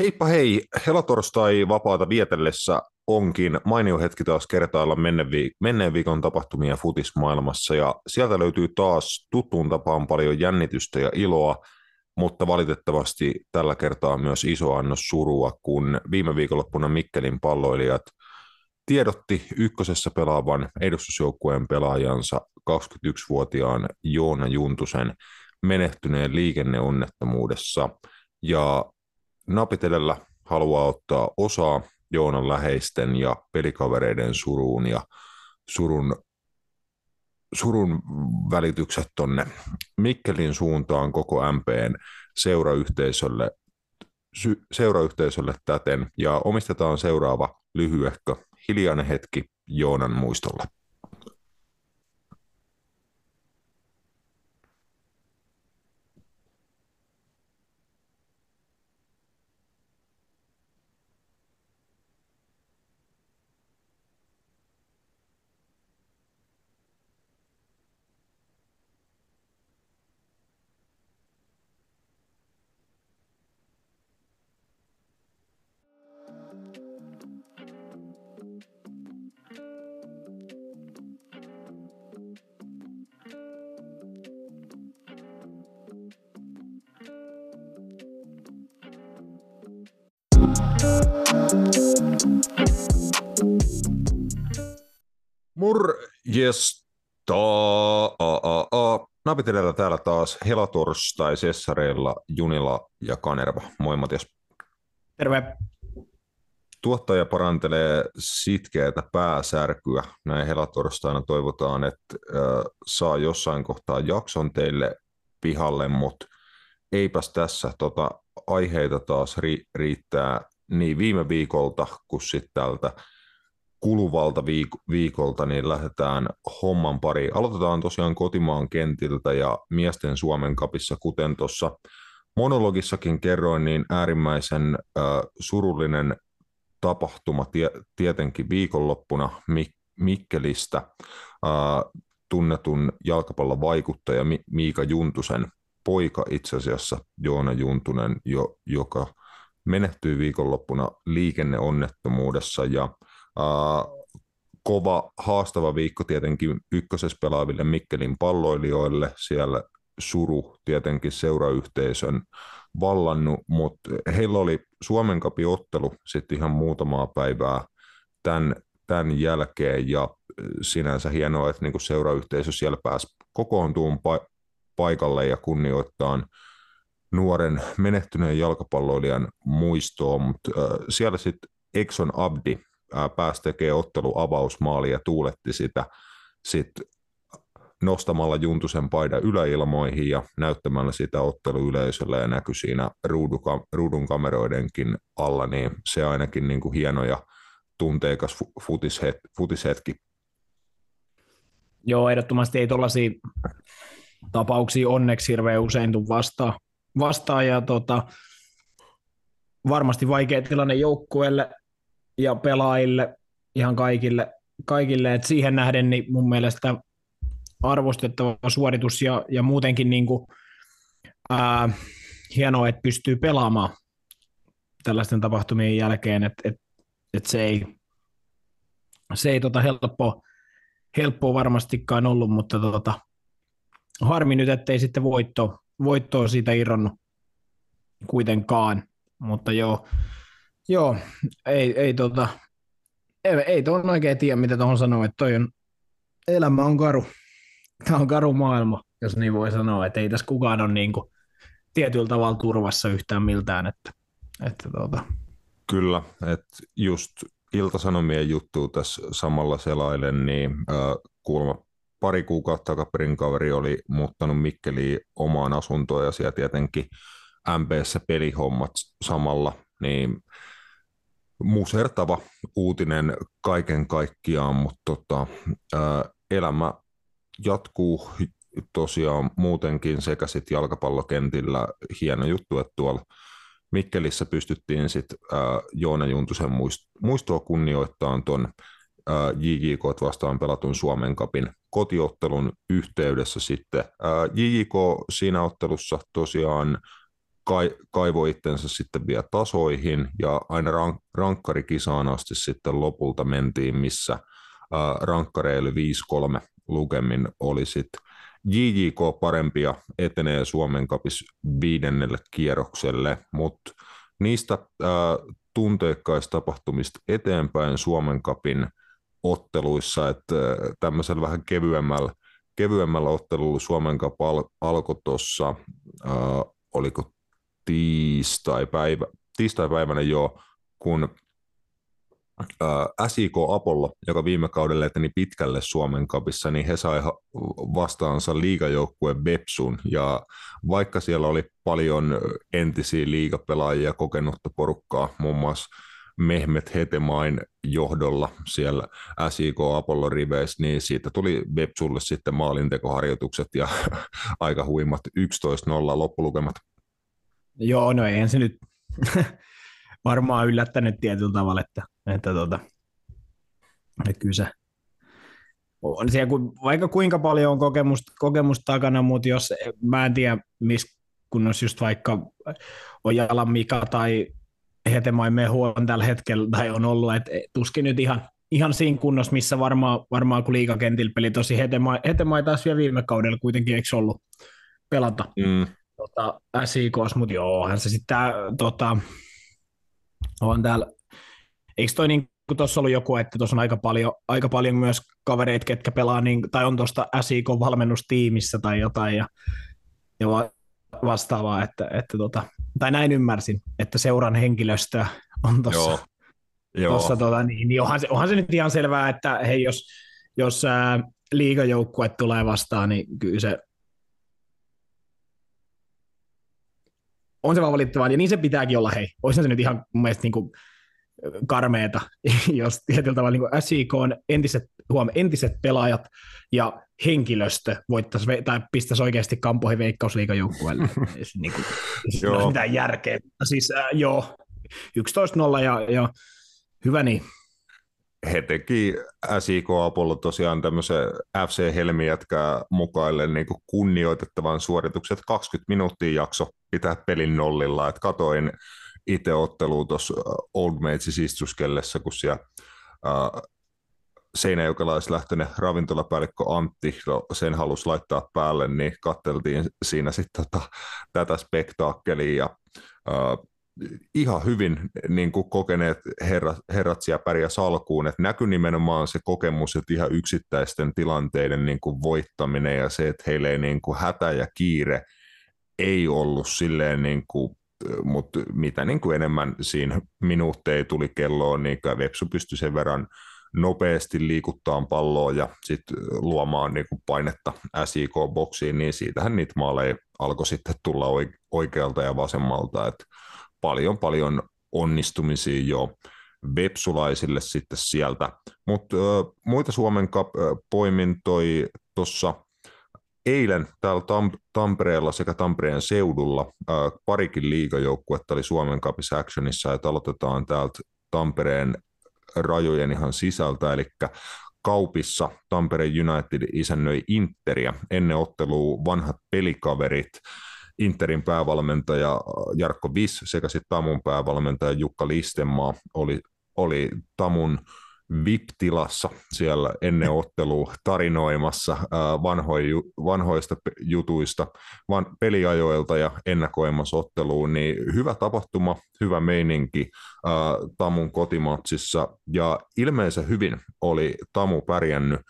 Heippa hei, helatorstai vapaata vietellessä onkin mainio hetki taas kertailla menneen viikon tapahtumia futismaailmassa ja sieltä löytyy taas tuttuun tapaan paljon jännitystä ja iloa, mutta valitettavasti tällä kertaa myös iso annos surua, kun viime viikonloppuna Mikkelin palloilijat tiedotti ykkösessä pelaavan edustusjoukkueen pelaajansa 21-vuotiaan Joona Juntusen menehtyneen liikenneonnettomuudessa. Ja napit edellä haluaa ottaa osaa Joonan läheisten ja pelikavereiden suruun ja surun, surun välitykset tonne Mikkelin suuntaan koko MPn seurayhteisölle, sy, seurayhteisölle täten ja omistetaan seuraava lyhyehkö hiljainen hetki Joonan muistolle. Edellä täällä taas helatorstai Sessareilla, Junila ja Kanerva. Moi Matias. Terve. Tuottaja parantelee sitkeätä pääsärkyä. Näin helatorstaina toivotaan, että äh, saa jossain kohtaa jakson teille pihalle, mutta eipäs tässä tota, aiheita taas ri- riittää niin viime viikolta kuin sitten tältä kuluvalta viik- viikolta, niin lähdetään homman pari. Aloitetaan tosiaan kotimaan kentiltä ja miesten Suomen kapissa, kuten tuossa monologissakin kerroin, niin äärimmäisen äh, surullinen tapahtuma tie- tietenkin viikonloppuna Mik- Mikkelistä äh, tunnetun jalkapallon vaikuttaja Mi- Miika Juntusen poika itse asiassa, Joona Juntunen, jo, joka menehtyi viikonloppuna liikenneonnettomuudessa ja kova, haastava viikko tietenkin ykkösessä pelaaville Mikkelin palloilijoille. Siellä suru tietenkin seurayhteisön vallannut, mutta heillä oli Suomen ottelu sitten ihan muutamaa päivää tämän, tämän jälkeen ja sinänsä hienoa, että niin seurayhteisö siellä pääsi kokoontuun pa- paikalle ja kunnioittaa nuoren menehtyneen jalkapalloilijan muistoa, mutta äh, siellä sitten Exxon Abdi pääsi tekemään otteluavausmaali ja tuuletti sitä sit nostamalla Juntusen paidan yläilmoihin ja näyttämällä sitä otteluyleisölle ja näkyi siinä ruuduka, ruudun kameroidenkin alla, niin se ainakin niin kuin hieno ja tunteikas futishet, futishetki. Joo, ehdottomasti ei tuollaisia tapauksia onneksi hirveän usein tule vastaan, vastaan ja tota, varmasti vaikea tilanne joukkueelle, ja pelaajille, ihan kaikille, kaikille. Että siihen nähden niin mun mielestä arvostettava suoritus ja, ja muutenkin niin kuin, ää, hienoa, että pystyy pelaamaan tällaisten tapahtumien jälkeen, että et, et se ei, se ei tota helppo, helppoa varmastikaan ollut, mutta tota, harmi nyt, ettei sitten voitto, voittoa siitä irronnut kuitenkaan, mutta joo, Joo, ei, ei, tota, ei, ei tuon oikein tiedä, mitä tuohon sanoo, että toi on, elämä on karu. Tämä on karu maailma, jos niin voi sanoa, että ei tässä kukaan ole niin kuin tietyllä tavalla turvassa yhtään miltään. Että, että tota. Kyllä, että just Ilta-Sanomien juttu tässä samalla selailen, niin äh, kuulemma pari kuukautta takaperin kaveri oli muuttanut Mikkeliin omaan asuntoon ja siellä tietenkin MPssä pelihommat samalla, niin musertava uutinen kaiken kaikkiaan, mutta tota, ää, elämä jatkuu tosiaan muutenkin sekä sitten jalkapallokentillä. Hieno juttu, että tuolla Mikkelissä pystyttiin sitten Joona Juntusen muistoa kunnioittaa tuon JJK vastaan pelatun Suomen kapin kotiottelun yhteydessä sitten. JJK siinä ottelussa tosiaan kai, kaivoi itsensä sitten vielä tasoihin ja aina rank, rankkarikisaan asti sitten lopulta mentiin, missä ää, rankkareille 5-3 lukemin oli sitten JJK parempia etenee Suomen kapis viidennelle kierrokselle, mutta niistä ää, tunteikkaista eteenpäin Suomen kapin otteluissa, että tämmöisellä vähän kevyemmällä, kevyemmällä ottelulla Suomen Cup al- alkoi tuossa, oliko tiistai-päivä, tiistai-päivänä jo, kun SIK Apollo, joka viime kaudella eteni pitkälle Suomen kapissa, niin he sai vastaansa liigajoukkueen Bepsun, ja vaikka siellä oli paljon entisiä liigapelaajia, kokenutta porukkaa, muun muassa Mehmet Hetemain johdolla siellä SIK Apollo riveissä, niin siitä tuli Bepsulle sitten maalintekoharjoitukset ja aika huimat 11-0 loppulukemat. Joo, no ei se nyt varmaan yllättänyt tietyllä tavalla, että, että, tota, että kyllä se on siellä, kun, vaikka kuinka paljon on kokemusta, kokemusta takana, mutta jos mä en tiedä, missä kunnossa just vaikka Ojalan Mika tai Hetemai Mehu on tällä hetkellä, tai on ollut, että tuskin nyt ihan, ihan siinä kunnossa, missä varmaan, varmaan kun liikakentillä peli tosi Hetemai, Hetemai taas vielä viime kaudella kuitenkin, eikö ollut pelata mm. Tota, SIKs, mutta joo, hän se sitten tota, on täällä, eikö toi niin kuin tuossa ollut joku, että tuossa on aika paljon, aika paljon myös kavereita, ketkä pelaa, niin, tai on tuosta SIK-valmennustiimissä tai jotain, ja, ja vastaavaa, että, että tota, tai näin ymmärsin, että seuran henkilöstö on tuossa, Joo. Tossa, tota, niin, niin onhan, se, onhan se nyt ihan selvää, että hei, jos, jos ää, liigajoukkue tulee vastaan, niin kyllä se on se vaan valittavaa, ja niin se pitääkin olla, hei. Olisi se nyt ihan mun mielestä niin kuin karmeeta, jos tietyllä tavalla niin SIK on entiset, huom, entiset pelaajat ja henkilöstö voittaisi tai pistäisi oikeasti kampoihin veikkausliikajoukkueelle. niin kuin, joo. mitään järkeä. Siis äh, joo, 11-0 ja, ja hyvä niin. He teki SIK Apollo tosiaan tämmöisen FC Helmi jätkää mukaille niin kunnioitettavan suorituksen, että 20 minuuttia jakso pitää pelin nollilla. Et katoin itse ottelua tuossa Old Matesis istuskellessa, kun siellä uh, seinäjokelais-lähtöinen ravintolapäällikkö Antti sen halusi laittaa päälle, niin katteltiin siinä sitten tota, tätä spektaakkelia ja uh, ihan hyvin niin kuin kokeneet herrat, herrat siellä pärjäs alkuun, että näkyi nimenomaan se kokemus, että ihan yksittäisten tilanteiden niin kuin voittaminen ja se, että heille ei niin kuin hätä ja kiire ei ollut silleen niin kuin mutta mitä niin kuin enemmän siinä minuutteja tuli kelloon, niin Vepsu pystyi sen verran nopeasti liikuttaa palloa ja sitten luomaan niin kuin painetta SIK-boksiin, niin siitähän niitä maaleja alkoi sitten tulla oikealta ja vasemmalta, että paljon paljon onnistumisia jo Vepsulaisille sitten sieltä, mutta muita Suomen poimintoi tuossa eilen täällä Tam- Tampereella sekä Tampereen seudulla ää, parikin liigajoukkuetta oli Suomen Cupissa Actionissa, että aloitetaan täältä Tampereen rajojen ihan sisältä, eli Kaupissa Tampere United isännöi Interia. Ennen ottelua vanhat pelikaverit, Interin päävalmentaja Jarkko Viss sekä sitten Tamun päävalmentaja Jukka Listemaa oli, oli Tamun VIP-tilassa siellä ennen ottelua tarinoimassa vanhoi, vanhoista jutuista, van, peliajoilta ja ennakoimassa otteluun, niin hyvä tapahtuma, hyvä meininki ää, Tamun kotimatsissa. Ja ilmeisen hyvin oli Tamu pärjännyt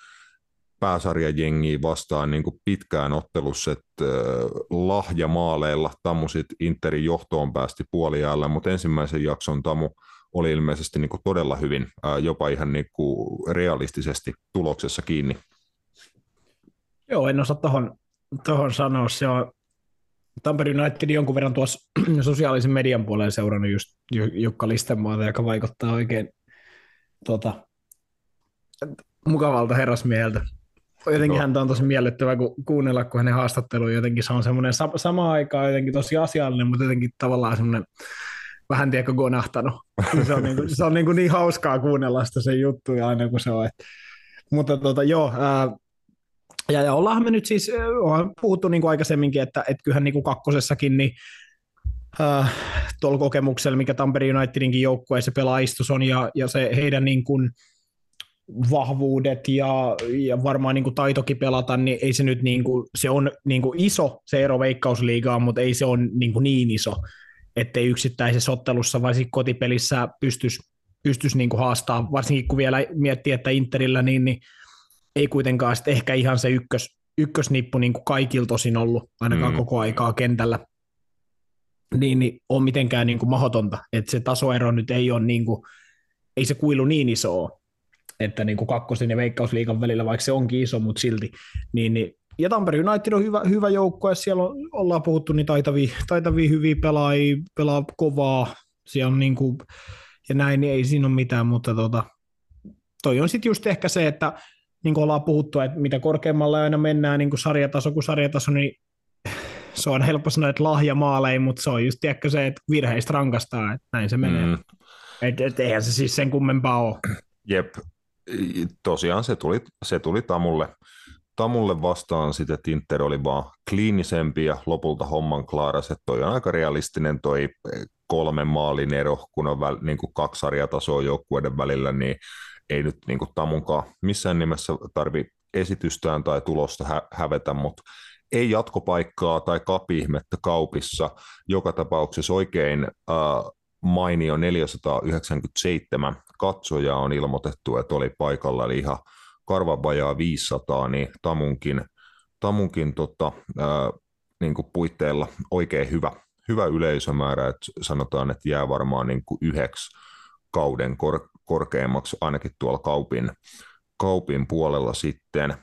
pääsarjajengiä vastaan niin kuin pitkään ottelussa, että lahjamaaleilla Tamu sitten Interin johtoon päästi puoliajalla, mutta ensimmäisen jakson Tamu oli ilmeisesti niin kuin todella hyvin, jopa ihan niin kuin realistisesti tuloksessa kiinni. Joo, en osaa tuohon tohon sanoa. Se on Tampere United jonkun verran tuossa sosiaalisen median puolella seurannut just Jukka Listenmaata, joka vaikuttaa oikein tota, mukavalta herrasmieheltä. Jotenkin no. häntä on tosi miellyttävä kun kuunnella, kun hänen haastattelu jotenkin se on semmoinen sa- sama aikaa jotenkin tosi asiallinen, mutta jotenkin tavallaan semmoinen vähän tiedätkö gonahtanut. Se on, niin, kuin, se on niin, kuin niin hauskaa kuunnella sitä se juttu ja aina kun se on. Että. Mutta tota, joo, ää, ja, ja ollaan me nyt siis, on puhuttu niin kuin aikaisemminkin, että, että kyllähän niin kuin kakkosessakin, niin äh, tuolla kokemuksella, mikä Tampere Unitedinkin joukkueessa pelaistus on, ja, ja se heidän niin kuin, vahvuudet ja, ja varmaan niin kuin taitokin pelata, niin ei se nyt niin kuin, se on niin kuin iso se ero veikkausliigaan, mutta ei se ole niin, kuin niin iso, ettei yksittäisessä ottelussa vai kotipelissä pystyisi pystyisi niin kuin haastaa, varsinkin kun vielä miettii, että Interillä niin, niin ei kuitenkaan sitten ehkä ihan se ykkös, ykkösnippu niin kuin kaikilta tosin ollut ainakaan mm. koko aikaa kentällä, niin, niin on mitenkään niin kuin mahdotonta, että se tasoero nyt ei ole niin kuin, ei se kuilu niin iso että niin kuin kakkosen ja veikkausliikan välillä, vaikka se onkin iso, mutta silti, niin, niin ja Tampere United on hyvä, hyvä joukko, ja siellä on, ollaan puhuttu niin taitavia, taitavia hyviä pelaajia, pelaa kovaa, siellä on niin kuin, ja näin, niin ei siinä ole mitään, mutta tota, toi on sitten just ehkä se, että niin kuin ollaan puhuttu, että mitä korkeammalle aina mennään niin kuin sarjataso kuin sarjataso, niin se on helppo sanoa, että lahjamaalei, mutta se on just ehkä se, että virheistä rankastaa, että näin se menee. Mm. Et, et, eihän se siis sen kummempaa ole. Jep, tosiaan se tuli, se tuli Tamulle, Tamulle vastaan sitten, että Inter oli vaan kliinisempi ja lopulta homman klaaras, että toi on aika realistinen toi kolmen maalin ero, kun on väl, niin kuin kaksi sarjatasoa joukkueiden välillä, niin ei nyt niin kuin Tamunkaan missään nimessä tarvi esitystään tai tulosta hä- hävetä, mutta ei jatkopaikkaa tai kapihmettä kaupissa. Joka tapauksessa oikein äh, mainio 497 katsojaa on ilmoitettu, että oli paikalla, eli ihan karvan vajaa 500, niin Tamunkin, tamunkin tota, ää, niin kuin puitteilla oikein hyvä, hyvä yleisömäärä, että sanotaan, että jää varmaan niin kuin yhdeksi kauden kor, korkeammaksi ainakin tuolla kaupin, kaupin puolella sitten.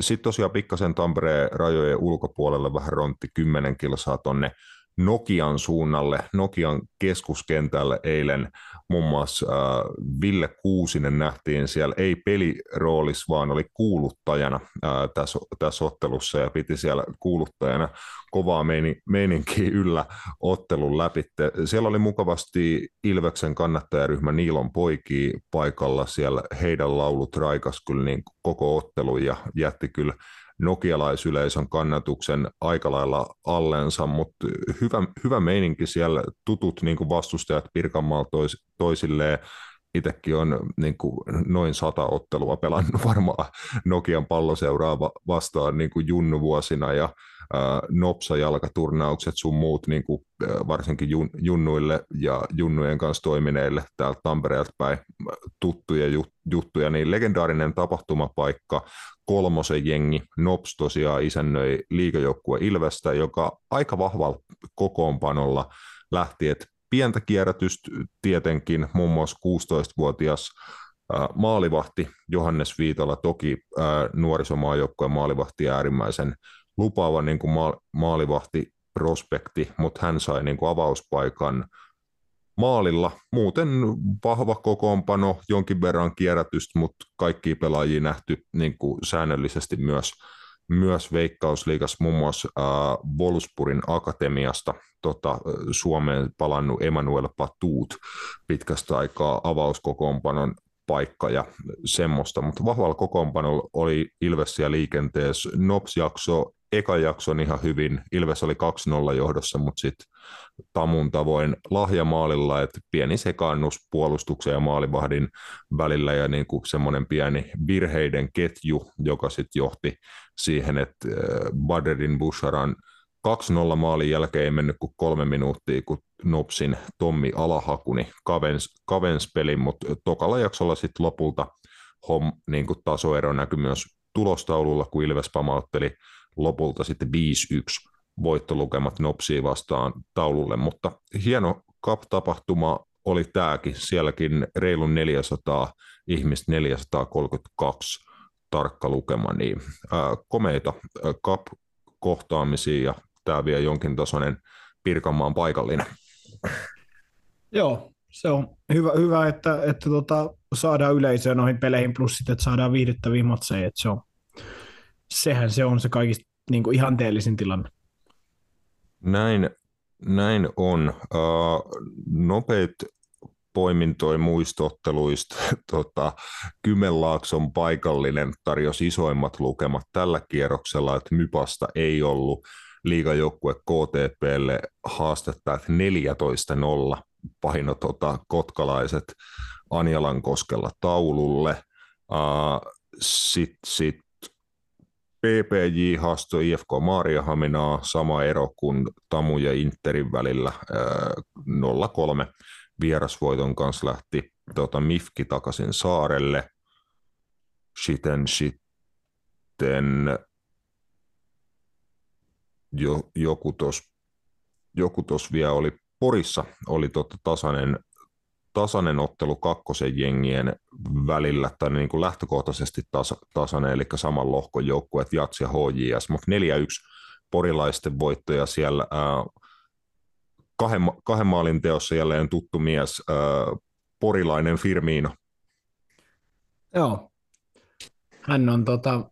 Sitten tosiaan pikkasen Tampereen rajojen ulkopuolelle vähän rontti 10 kilsaa tonne Nokian suunnalle, Nokian keskuskentälle eilen muun muassa äh, Ville Kuusinen nähtiin siellä, ei peliroolis, vaan oli kuuluttajana äh, tässä, tässä ottelussa ja piti siellä kuuluttajana kovaa meini, meininkiä yllä ottelun läpi. Siellä oli mukavasti Ilveksen kannattajaryhmä Niilon poikii paikalla, siellä heidän laulut raikas kyllä niin koko ottelu ja jätti kyllä nokialaisyleisön kannatuksen aika lailla allensa, mutta hyvä, hyvä meininki siellä, tutut niin kuin vastustajat Pirkanmaalla tois, toisilleen, itsekin on niin kuin noin sata ottelua pelannut varmaan Nokian palloseuraa vastaan niin kuin junnuvuosina ja nopsajalkaturnaukset sun muut, niin kuin, varsinkin jun, junnuille ja junnujen kanssa toimineille täältä Tampereelta päin tuttuja juttuja, niin legendaarinen tapahtumapaikka, kolmosen jengi, Nops tosiaan isännöi liikajoukkue Ilvestä, joka aika vahvalla kokoonpanolla lähti, että pientä kierrätystä tietenkin, muun muassa 16-vuotias maalivahti Johannes Viitola, toki nuorisomaajoukkueen maalivahti äärimmäisen lupaava niin kuin maalivahti prospekti, mutta hän sai niin kuin avauspaikan maalilla. Muuten vahva kokoonpano, jonkin verran kierrätystä, mutta kaikki pelaajia nähty niin kuin säännöllisesti myös, myös Veikkausliigas, muun muassa äh, akatemiasta tota, Suomeen palannut Emanuel Patuut pitkästä aikaa avauskokoonpanon paikka ja semmoista, mutta vahvalla kokoonpanolla oli Ilves ja liikenteessä. Nops-jakso eka jakson ihan hyvin. Ilves oli 2-0 johdossa, mutta sitten Tamun tavoin lahjamaalilla, että pieni sekaannus puolustuksen ja maalivahdin välillä ja niin kuin semmoinen pieni virheiden ketju, joka sitten johti siihen, että äh, Baderin Busharan 2-0 maalin jälkeen ei mennyt kuin kolme minuuttia, kun Nopsin Tommi Alahakuni kavens, kavens pelin, mutta tokalla jaksolla sitten lopulta hom, niin kuin tasoero näkyi myös tulostaululla, kun Ilves pamautteli lopulta sitten 5-1 voittolukemat Nopsiin vastaan taululle, mutta hieno cup-tapahtuma oli tämäkin, sielläkin reilun 400 ihmistä, 432 tarkka lukema, niin ää, komeita cup-kohtaamisia ja tämä vielä jonkin tasoinen Pirkanmaan paikallinen. Joo, se on hyvä, hyvä että, että tota, saadaan yleisöä noihin peleihin, plus sitten, että saadaan viihdyttäviä matseja, että se on, sehän se on se kaikista niin kuin ihanteellisin tilanne. Näin, näin on. Uh, nopeat poimintoi muistotteluista. Tota, Kymenlaakson paikallinen tarjosi isoimmat lukemat tällä kierroksella, että Mypasta ei ollut liigajoukkue KTPlle haastetta, että 14-0 pahino tota, kotkalaiset Anjalankoskella taululle. Uh, Sitten sit PPJ haastoi IFK Maariahaminaa, sama ero kuin Tamu ja Interin välillä, uh, 0-3 vierasvoiton kanssa lähti tota, Mifki takaisin saarelle. Sitten, sitten jo, joku tuossa joku vielä oli Porissa, oli tota tasainen, tasainen ottelu kakkosen jengien välillä, tai niin kuin lähtökohtaisesti tasa, tasainen, eli saman lohkon joukkueet Jats ja HJS, mutta 4-1 porilaisten voittoja siellä. Ää, kahden, kahden maalin teossa jälleen tuttu mies, ää, porilainen Firmino. Joo, hän on tota,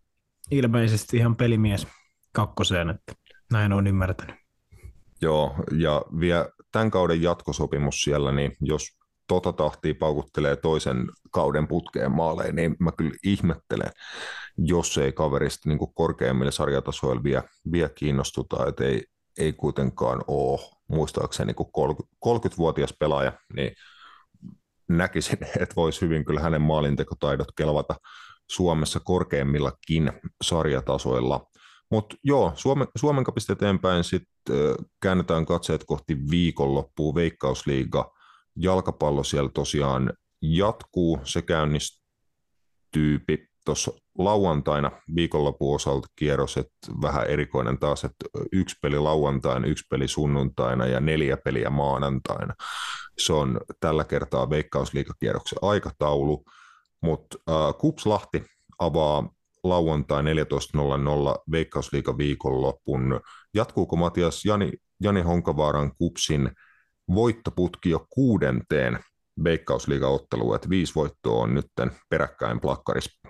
ilmeisesti ihan pelimies kakkoseen, että näin on ymmärtänyt. Joo, ja vielä tämän kauden jatkosopimus siellä, niin jos tota tahtia paukuttelee toisen kauden putkeen maaleen, niin mä kyllä ihmettelen, jos ei kaverista niin korkeammille sarjatasoille vielä, vielä kiinnostuta, että ei, ei kuitenkaan ole muistaakseni niin 30, vuotias pelaaja, niin näkisin, että voisi hyvin kyllä hänen maalintekotaidot kelvata Suomessa korkeammillakin sarjatasoilla. Mutta joo, Suomen, Suomen kapista eteenpäin sitten käännetään katseet kohti viikonloppua. Veikkausliiga jalkapallo siellä tosiaan jatkuu. Se käynnistyy tuossa lauantaina viikonlopun osalta kierros, että vähän erikoinen taas, että yksi peli lauantaina, yksi peli sunnuntaina ja neljä peliä maanantaina. Se on tällä kertaa Veikkausliigakierroksen aikataulu, mutta äh, Kupslahti avaa lauantai 14.00 Veikkausliiga viikonlopun. Jatkuuko Matias Jani, Jani Honkavaaran kupsin voittoputki jo kuudenteen Veikkausliiga-otteluun, että viisi voittoa on nyt peräkkäin plakkarissa?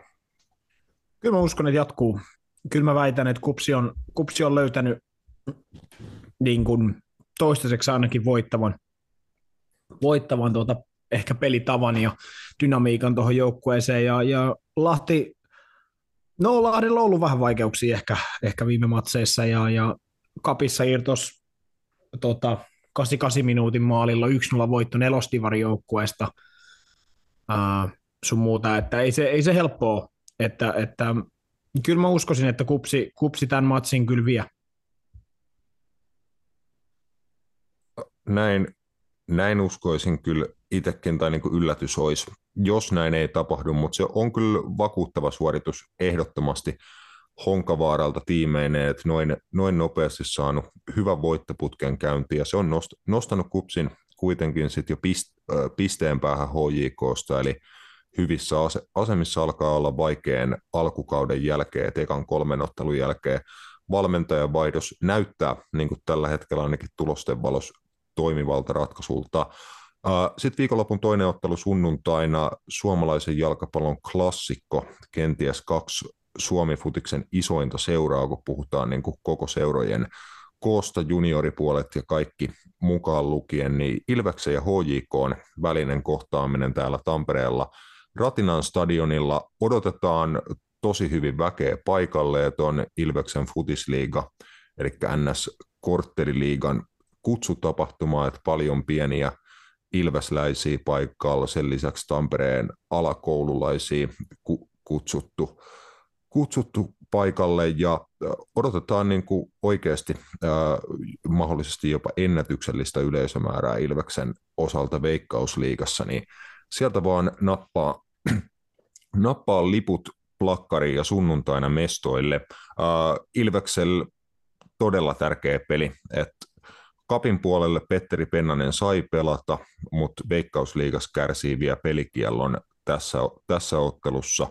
Kyllä mä uskon, että jatkuu. Kyllä mä väitän, että kupsi on, kupsi on löytänyt niin kuin toistaiseksi ainakin voittavan, voittavan tuota, ehkä pelitavan ja dynamiikan tuohon joukkueeseen. Ja, ja Lahti No Lahdella on ollut vähän vaikeuksia ehkä, ehkä viime matseissa ja, ja kapissa irtos tota, 88 minuutin maalilla 1-0 voitto nelostivarijoukkueesta sun muuta, että ei se, ei se helppoa, että, että kyllä mä uskoisin, että kupsi, kupsi tämän matsin kyllä vie. Näin, näin uskoisin kyllä itsekin, tai niin kuin yllätys olisi, jos näin ei tapahdu, mutta se on kyllä vakuuttava suoritus ehdottomasti Honkavaaralta tiimeineen, että noin, noin nopeasti saanut hyvän voittoputken käyntiin, ja se on nost, nostanut kupsin kuitenkin sitten jo pist, pisteen päähän HJKsta, eli hyvissä ase, asemissa alkaa olla vaikean alkukauden jälkeen, et ekan kolmen ottelun jälkeen. Valmentajan vaihdos näyttää niin kuin tällä hetkellä ainakin tulosten valossa toimivalta ratkaisulta. Sitten viikonlopun toinen ottelu sunnuntaina suomalaisen jalkapallon klassikko, kenties kaksi Suomi-futiksen isointa seuraa, kun puhutaan niin kuin koko seurojen koosta junioripuolet ja kaikki mukaan lukien, niin Ilveksen ja HJK välinen kohtaaminen täällä Tampereella Ratinan stadionilla odotetaan tosi hyvin väkeä paikalle, että on Ilveksen futisliiga, eli NS Kortteliliigan kutsutapahtuma, että paljon pieniä ilväsläisiä paikalla, sen lisäksi Tampereen alakoululaisia kutsuttu, kutsuttu paikalle ja odotetaan niin kuin oikeasti äh, mahdollisesti jopa ennätyksellistä yleisömäärää Ilveksen osalta Veikkausliigassa, niin sieltä vaan nappaa, nappaa liput plakkari ja sunnuntaina mestoille. Äh, Ilveksellä todella tärkeä peli, että Kapin puolelle Petteri Pennanen sai pelata, mutta Veikkausliigas kärsii vielä pelikiellon tässä, tässä ottelussa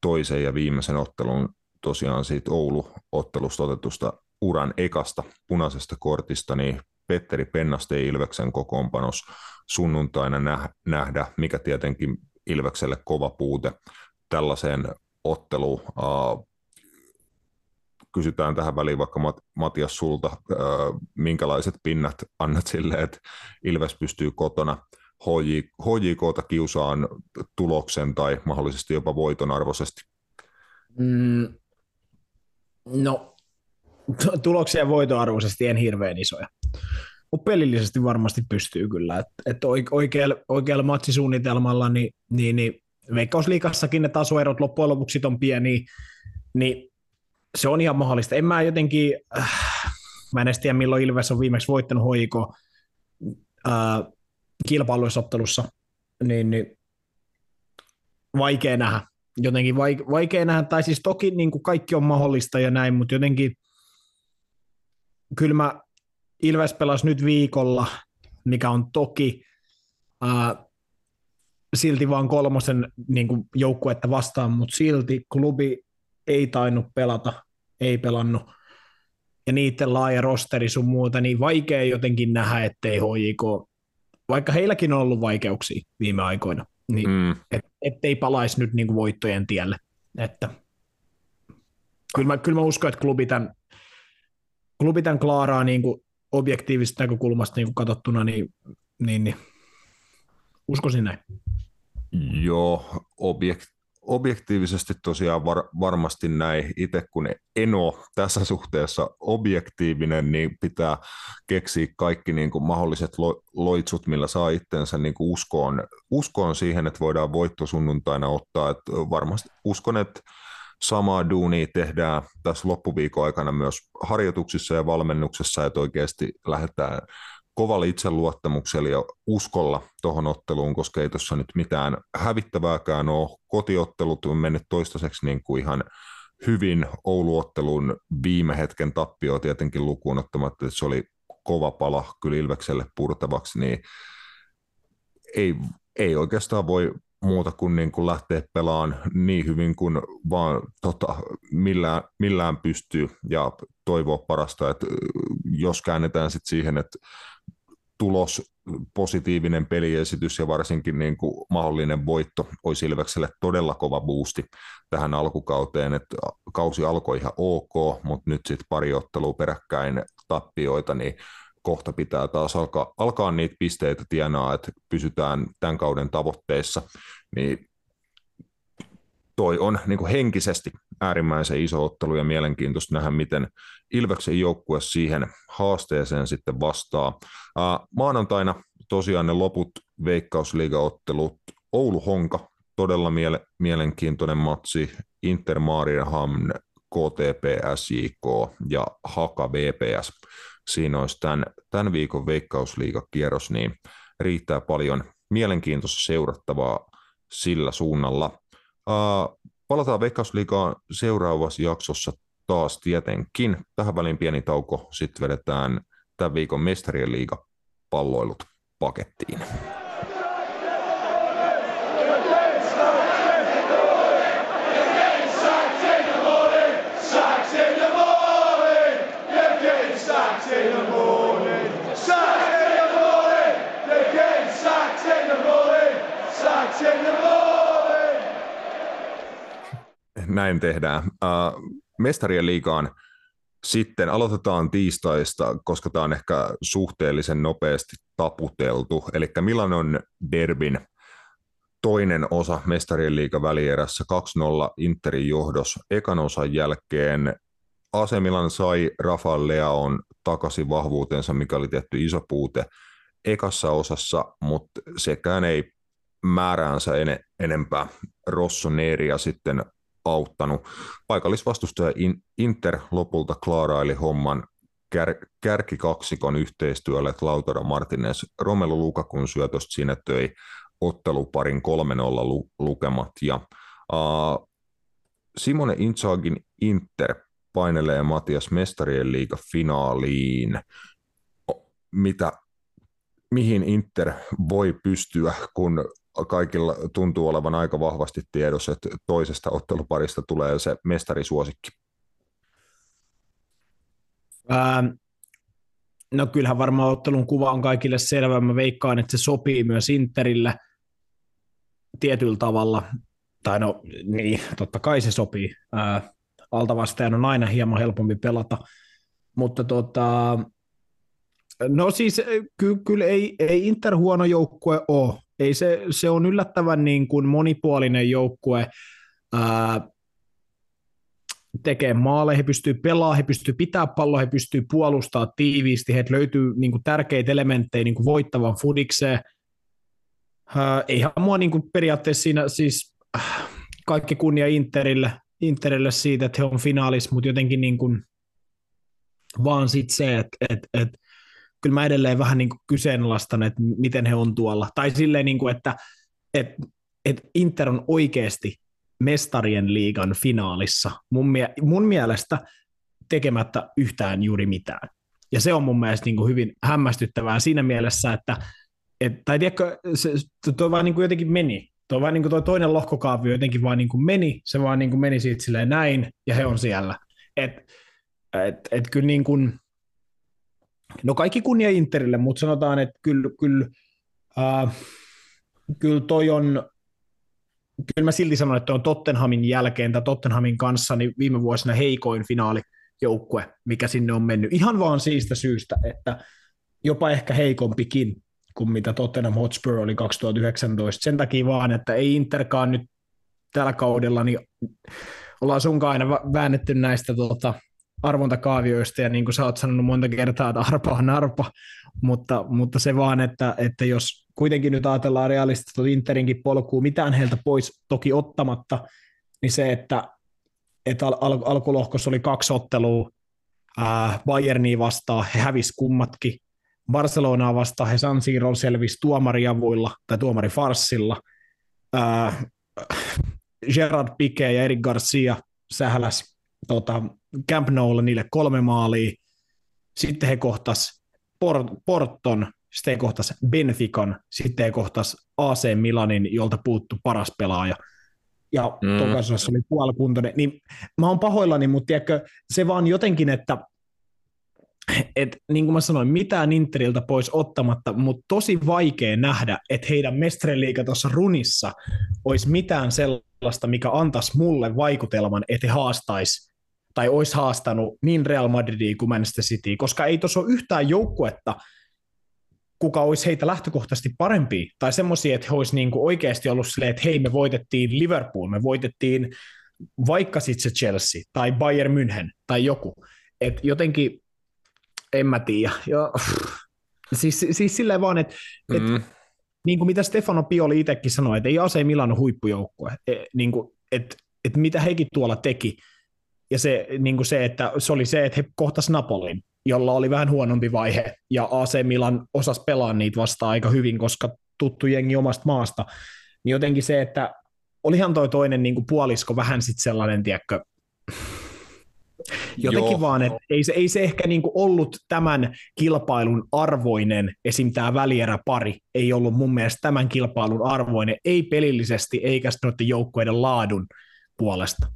toisen ja viimeisen ottelun tosiaan siitä Oulu-ottelusta otetusta uran ekasta punaisesta kortista, niin Petteri Pennaste Ilveksen kokoonpanos sunnuntaina nähdä, mikä tietenkin Ilvekselle kova puute tällaiseen otteluun. Kysytään tähän väliin vaikka Mat- Matias sulta, minkälaiset pinnat annat sille, että Ilves pystyy kotona HJ, HJKta kiusaan tuloksen tai mahdollisesti jopa voiton arvoisesti? Mm, no, tuloksia ja voitoarvoisesti en hirveän isoja. Mutta pelillisesti varmasti pystyy kyllä. Että et oikealla, oikealla matsisuunnitelmalla niin, niin, niin Veikkausliikassakin ne tasoerot loppujen lopuksi on pieni, niin se on ihan mahdollista. En mä jotenkin, äh, mä en edes tiedä milloin Ilves on viimeksi voittanut hoiko äh, kilpailuisottelussa, niin, niin vaikea nähdä. Jotenkin vaikea nähdä, tai siis toki niin kuin kaikki on mahdollista ja näin, mutta jotenkin kyllä mä Ilves pelasi nyt viikolla, mikä on toki ää, silti vaan kolmosen niin kuin joukkuetta vastaan, mutta silti klubi ei tainnut pelata, ei pelannut, ja niiden laaja rosteri sun muuta, niin vaikea jotenkin nähdä, ettei HJK, vaikka heilläkin on ollut vaikeuksia viime aikoina, niin mm. et, ettei palaisi nyt niin kuin voittojen tielle. Että, kyllä, mä, kyllä mä uskon, että klubi tämän, klubi tämän klaaraa niin kuin objektiivisesta näkökulmasta niin kuin katsottuna, niin, niin, niin uskoisin näin. Joo, objekt, objektiivisesti tosiaan var, varmasti näin. Itse kun en ole tässä suhteessa objektiivinen, niin pitää keksiä kaikki niin kuin mahdolliset lo, loitsut, millä saa itsensä niin kuin uskoon, uskoon siihen, että voidaan voitto sunnuntaina ottaa. Et varmasti uskon, että samaa duunia tehdään tässä loppuviikon aikana myös harjoituksissa ja valmennuksessa, että oikeasti lähdetään kovalla itseluottamuksella ja uskolla tuohon otteluun, koska ei tuossa nyt mitään hävittävääkään ole. Kotiottelut on mennyt toistaiseksi niin kuin ihan hyvin Ouluottelun viime hetken tappio tietenkin lukuun ottamatta, että se oli kova pala kyllä Ilvekselle purtavaksi, niin ei, ei oikeastaan voi muuta kuin, niin kuin lähteä pelaamaan niin hyvin kuin vaan tota, millään, millään pystyy ja toivoa parasta, että jos käännetään sitten siihen, että tulos, positiivinen peliesitys ja varsinkin niin kuin mahdollinen voitto olisi Ilvekselle todella kova boosti tähän alkukauteen, että kausi alkoi ihan ok, mutta nyt sitten pari ottelua peräkkäin tappioita, niin kohta pitää taas alkaa, alkaa niitä pisteitä tienaa, että pysytään tämän kauden tavoitteissa, niin toi on niin kuin henkisesti äärimmäisen iso ottelu ja mielenkiintoista nähdä, miten Ilveksen joukkue siihen haasteeseen sitten vastaa. Ää, maanantaina tosiaan ne loput veikkausliigaottelut. Oulu Honka, todella miele- mielenkiintoinen matsi. Inter Marienhamn, KTP SJK ja Haka VPS. Siinä olisi tämän, tämän viikon veikkausliigakierros, niin riittää paljon mielenkiintoista seurattavaa sillä suunnalla. Uh, palataan Veikkausliigaan seuraavassa jaksossa taas tietenkin. Tähän väliin pieni tauko, sitten vedetään tämän viikon mestarien liiga palloilut pakettiin. Näin tehdään. Uh, mestarien liigaan sitten aloitetaan tiistaista, koska tämä on ehkä suhteellisen nopeasti taputeltu. Eli Milanon derbin toinen osa mestarien liiga välierässä 2-0 Interin johdos ekan osan jälkeen. AC Milan sai Rafael Leaon takaisin vahvuutensa, mikä oli tietty iso puute ekassa osassa, mutta sekään ei määräänsä en, enempää Rossoneria sitten auttanut. Paikallisvastustaja Inter lopulta klaaraili homman kär, kärkikaksikon yhteistyölle, että Lautaro Martinez Romelu Lukakun syötöstä siinä töi otteluparin 3-0 lukemat. Ja, uh, Simone Inzagin Inter painelee Matias Mestarien liiga finaaliin. Mitä, mihin Inter voi pystyä, kun kaikilla tuntuu olevan aika vahvasti tiedossa, että toisesta otteluparista tulee se mestarisuosikki. Ähm, no kyllähän varmaan ottelun kuva on kaikille selvä. Mä veikkaan, että se sopii myös Interille tietyllä tavalla. Tai no niin, totta kai se sopii. Äh, altavastajan on aina hieman helpompi pelata. Mutta tota, no siis ky- kyllä ei, ei Inter huono joukkue ole ei se, se on yllättävän niin kuin monipuolinen joukkue. Ää, tekee maaleja, he pystyy pelaamaan, he pystyy pitää palloa, he pystyy puolustaa tiiviisti, he löytyy niin kuin, tärkeitä elementtejä niin kuin voittavan fudikseen. Äh, eihän mua niin kuin, periaatteessa siinä siis äh, kaikki kunnia Interille, Interille siitä, että he on finaalis, mutta jotenkin niin kuin, vaan sit se, että et, et, kyllä mä edelleen vähän niin kuin kyseenalaistan, että miten he on tuolla. Tai silleen, niin kuin, että et, et Inter on oikeasti mestarien liigan finaalissa mun, mie- mun mielestä tekemättä yhtään juuri mitään. Ja se on mun mielestä niin kuin hyvin hämmästyttävää siinä mielessä, että et, tai tiedätkö, se, toi vaan niin kuin jotenkin meni. Tuo vaan niin kuin toi toinen lohkokaavio jotenkin vaan niin kuin meni, se vaan niin kuin meni siitä silleen näin, ja he on siellä. Et, et, et kyllä niin kuin, no kaikki kunnia Interille, mutta sanotaan, että kyllä, kyllä, äh, kyllä toi on, kyllä mä silti sanon, että on Tottenhamin jälkeen tai Tottenhamin kanssa niin viime vuosina heikoin finaalijoukkue, mikä sinne on mennyt. Ihan vaan siitä syystä, että jopa ehkä heikompikin kuin mitä Tottenham Hotspur oli 2019. Sen takia vaan, että ei Interkaan nyt tällä kaudella, niin ollaan sunkaan aina väännetty näistä tuota, arvontakaavioista, ja niin kuin sä oot sanonut monta kertaa, että arpa on arpa, mutta, mutta se vaan, että, että jos kuitenkin nyt ajatellaan realistista Interinkin polkuun, mitään heiltä pois toki ottamatta, niin se, että, että al- al- alkulohkossa oli kaksi ottelua, ää, Bayernia vastaan, he hävisi kummatkin, Barcelonaa vastaan he San Siro selvisi tuomariavuilla tai tuomarifarssilla, ää, Gerard Piqué ja Eric Garcia sähläs tota, Camp Noulla niille kolme maalia, sitten he kohtas Port- Porton, sitten he kohtas Benfican, sitten he kohtas AC Milanin, jolta puuttu paras pelaaja. Ja mm. Tokasassa oli puolikuntoinen. Niin mä oon pahoillani, mutta tiedätkö, se vaan jotenkin, että et, niin kuin mä sanoin, mitään Interiltä pois ottamatta, mutta tosi vaikea nähdä, että heidän mestariliiga tuossa runissa olisi mitään sellaista, mikä antaisi mulle vaikutelman, että he haastaisi tai olisi haastanut niin Real Madridia kuin Manchester City, koska ei tuossa ole yhtään joukkuetta, kuka olisi heitä lähtökohtaisesti parempi, tai semmoisia, että he olisi niin kuin oikeasti ollut silleen, että hei, me voitettiin Liverpool, me voitettiin vaikka sitten se Chelsea, tai Bayern München, tai joku. Et jotenkin, en mä tiedä. Jo, siis, siis silleen vaan, että mm. et, niin kuin mitä Stefano Pioli itsekin sanoi, että ei AC Milano huippujoukkue, e, niin kuin, että et mitä hekin tuolla teki, ja se, niin kuin se, että se oli se, että he kohtas Napolin, jolla oli vähän huonompi vaihe, ja AC Milan osasi pelaa niitä vastaan aika hyvin, koska tuttu jengi omasta maasta, niin jotenkin se, että olihan toi toinen niin kuin puolisko vähän sitten sellainen, tiedätkö, jotenkin Joo. vaan, että ei se, ei se ehkä niin ollut tämän kilpailun arvoinen, esim. tämä välieräpari ei ollut mun mielestä tämän kilpailun arvoinen, ei pelillisesti eikä noiden joukkueiden laadun puolesta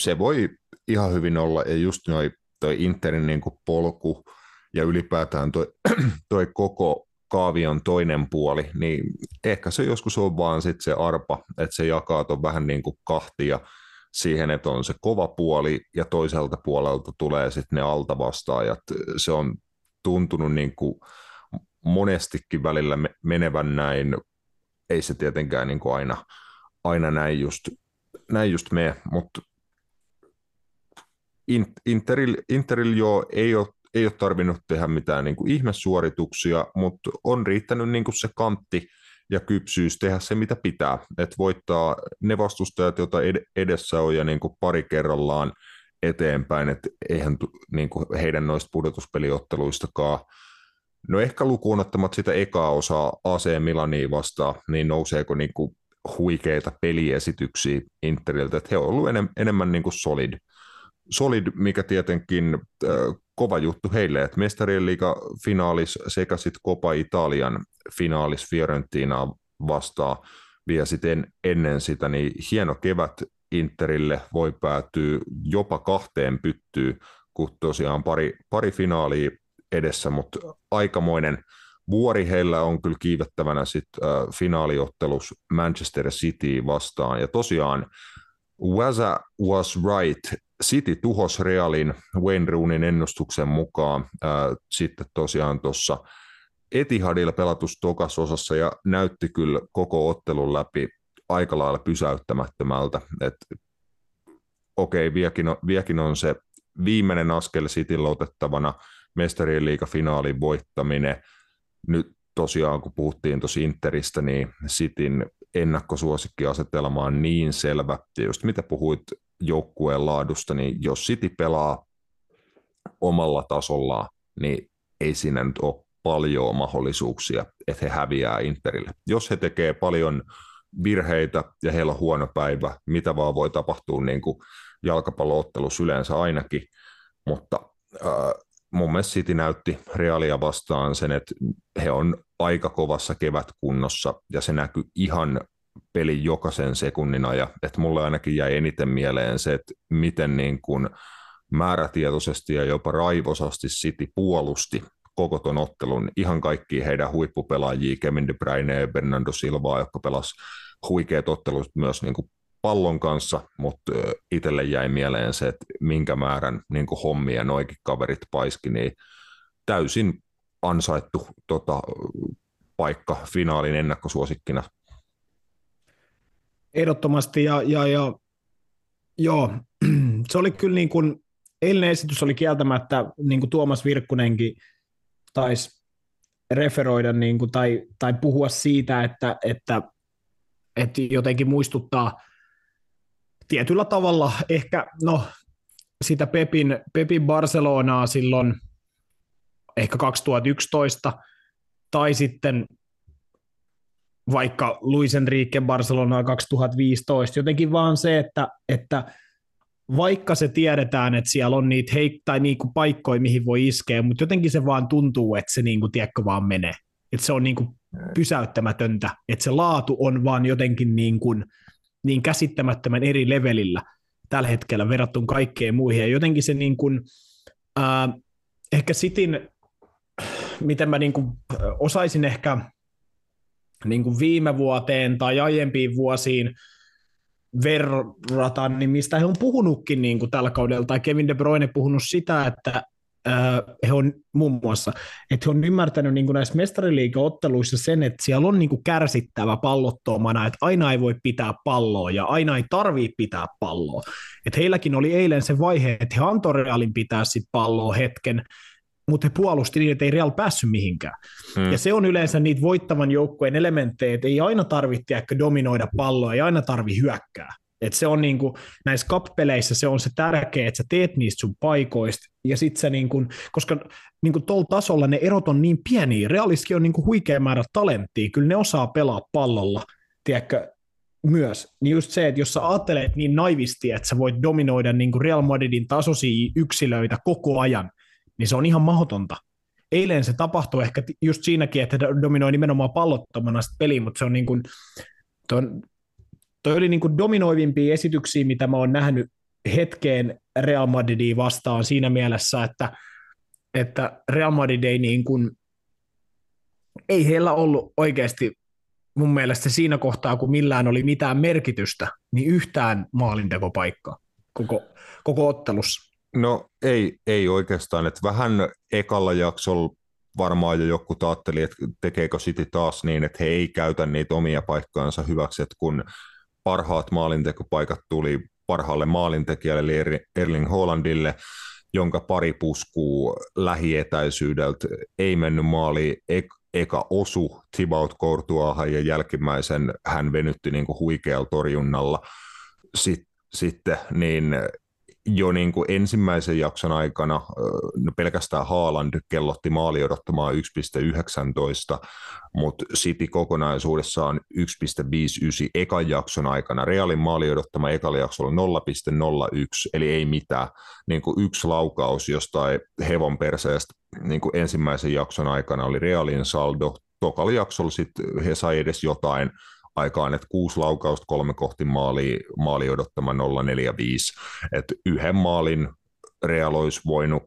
se voi ihan hyvin olla, ja just noi, toi Interin niin kuin polku ja ylipäätään toi, toi koko kaavion toinen puoli, niin ehkä se joskus on vaan sit se arpa, että se jakaa ton vähän niin kuin kahtia siihen, että on se kova puoli ja toiselta puolelta tulee sitten ne altavastaajat. Se on tuntunut niin kuin monestikin välillä menevän näin, ei se tietenkään niin kuin aina, aina näin just näin just mene, mutta Interil, Interil jo ei ole, ei ole tarvinnut tehdä mitään niin kuin ihmesuorituksia, mutta on riittänyt niin kuin se kantti ja kypsyys tehdä se, mitä pitää. Että voittaa ne vastustajat, joita edessä on, ja niin kuin pari kerrallaan eteenpäin, että eihän niin kuin heidän noista pudotuspeliotteluistakaan No ehkä lukuun ottamat sitä ekaa osaa AC Milaniin vastaan, niin nouseeko niin kuin huikeita peliesityksiä Interiltä, että he ovat olleet enem, enemmän niin kuin solid. Solid, mikä tietenkin äh, kova juttu heille, että mestarien liiga finaalis sekä sitten Copa Italian finaalis Fiorentina vastaan vielä sitten ennen sitä, niin hieno kevät Interille voi päätyä jopa kahteen pyttyyn, kun tosiaan pari, pari finaalia edessä, mutta aikamoinen vuori heillä on kyllä kiivettävänä sit, äh, finaaliottelus Manchester City vastaan. Ja tosiaan Waza was right. City tuhos Realin Wayne Roonin ennustuksen mukaan äh, sitten tosiaan tuossa Etihadilla pelatus tokasosassa ja näytti kyllä koko ottelun läpi aika lailla pysäyttämättömältä. Et okei, vieläkin on, vieläkin on se viimeinen askel Cityn otettavana mestarien liigafinaalin voittaminen. Nyt tosiaan, kun puhuttiin tosi Interistä, niin Cityn ennakkosuosikkiasetelma on niin selvä. Ja just mitä puhuit joukkueen laadusta, niin jos City pelaa omalla tasollaan, niin ei siinä nyt ole paljon mahdollisuuksia, että he häviää Interille. Jos he tekee paljon virheitä ja heillä on huono päivä, mitä vaan voi tapahtua niin kuin jalkapalloottelussa yleensä ainakin, mutta äh, mun mielestä City näytti Realia vastaan sen, että he on aika kovassa kevätkunnossa ja se näkyy ihan pelin jokaisen sekunnin ajan. Että mulle ainakin jäi eniten mieleen se, että miten niin kuin määrätietoisesti ja jopa raivosasti City puolusti koko ton ottelun ihan kaikki heidän huippupelaajia, Kevin De Bruyne ja Bernardo Silva, jotka pelas huikeat ottelut myös niin kuin pallon kanssa, mutta itselle jäi mieleen se, että minkä määrän niin hommia noikin kaverit paiski, niin täysin ansaittu tota, paikka finaalin ennakkosuosikkina. Ehdottomasti ja, ja, ja joo, se oli kyllä niin kuin, eilinen esitys oli kieltämättä, niin kuin Tuomas Virkkunenkin taisi referoida niin kuin, tai, tai puhua siitä, että, että, että jotenkin muistuttaa tietyllä tavalla ehkä, no sitä Pepin, Pepin Barcelonaa silloin ehkä 2011, tai sitten vaikka Luis Enrique Barcelonaa 2015, jotenkin vaan se, että, että vaikka se tiedetään, että siellä on niitä heik- tai niinku paikkoja, mihin voi iskeä, mutta jotenkin se vaan tuntuu, että se niinku, tiedätkö, vaan menee. Että se on niinku pysäyttämätöntä, että se laatu on vaan jotenkin niin, kuin, niin käsittämättömän eri levelillä tällä hetkellä verrattuna kaikkeen muihin. Ja jotenkin se niin kuin, äh, ehkä sitin, miten mä niin kuin osaisin ehkä niin kuin viime vuoteen tai aiempiin vuosiin verrata, niin mistä he on puhunutkin niin kuin tällä kaudella, tai Kevin De Bruyne puhunut sitä, että he on muun muassa, että he on ymmärtänyt niin näissä mestariliigaotteluissa sen, että siellä on niin kuin kärsittävä pallottomana, että aina ei voi pitää palloa ja aina ei tarvii pitää palloa. Että heilläkin oli eilen se vaihe, että he antoi Realin pitää sit palloa hetken, mutta he puolusti niin, että ei Real päässyt mihinkään. Hmm. Ja se on yleensä niitä voittavan joukkueen elementtejä, että ei aina tarvitse dominoida palloa, ei aina tarvi hyökkää. Et se on niinku, näissä kappeleissä se on se tärkeä, että sä teet niistä sun paikoista, ja sit sä niinku, koska niinku tuolla tasolla ne erot on niin pieniä, realistikin on niinku huikea määrä talenttia, kyllä ne osaa pelaa pallolla, tiedätkö, myös, niin just se, että jos sä ajattelet niin naivisti, että sä voit dominoida niin kuin Real Madridin tasoisia yksilöitä koko ajan, niin se on ihan mahdotonta. Eilen se tapahtui ehkä just siinäkin, että dominoi nimenomaan pallottomana sitä peliä, mutta se on niin kuin, toi oli niin kuin dominoivimpia esityksiä, mitä mä oon nähnyt hetkeen Real Madridia vastaan siinä mielessä, että, että Real Madrid ei, niin kuin, ei heillä ollut oikeasti mun mielestä siinä kohtaa, kun millään oli mitään merkitystä, niin yhtään maalintekopaikkaa koko, koko ottelussa. No ei, ei oikeastaan, että vähän ekalla jaksolla varmaan jo joku taatteli, että tekeekö City taas niin, että he ei käytä niitä omia paikkaansa hyväksi, että kun parhaat maalintekopaikat tuli parhaalle maalintekijälle eli Erling Hollandille, jonka pari puskuu lähietäisyydeltä ei mennyt maali eka osu Thibaut Courtoisahan ja jälkimmäisen hän venytti niin kuin huikealla torjunnalla. Sitten, sitten niin jo niin kuin ensimmäisen jakson aikana no pelkästään Haaland kellotti maali odottamaan 1,19, mutta City kokonaisuudessaan 1,59 ekan jakson aikana. Realin maali odottama ekalla jaksolla 0,01, eli ei mitään. Niin kuin yksi laukaus jostain hevon perseestä niin kuin ensimmäisen jakson aikana oli Realin saldo. Tokalla jaksolla sitten he sai edes jotain aikaan, että kuusi laukausta, kolme kohti maali, maali odottama 045. Että yhden maalin Real olisi voinut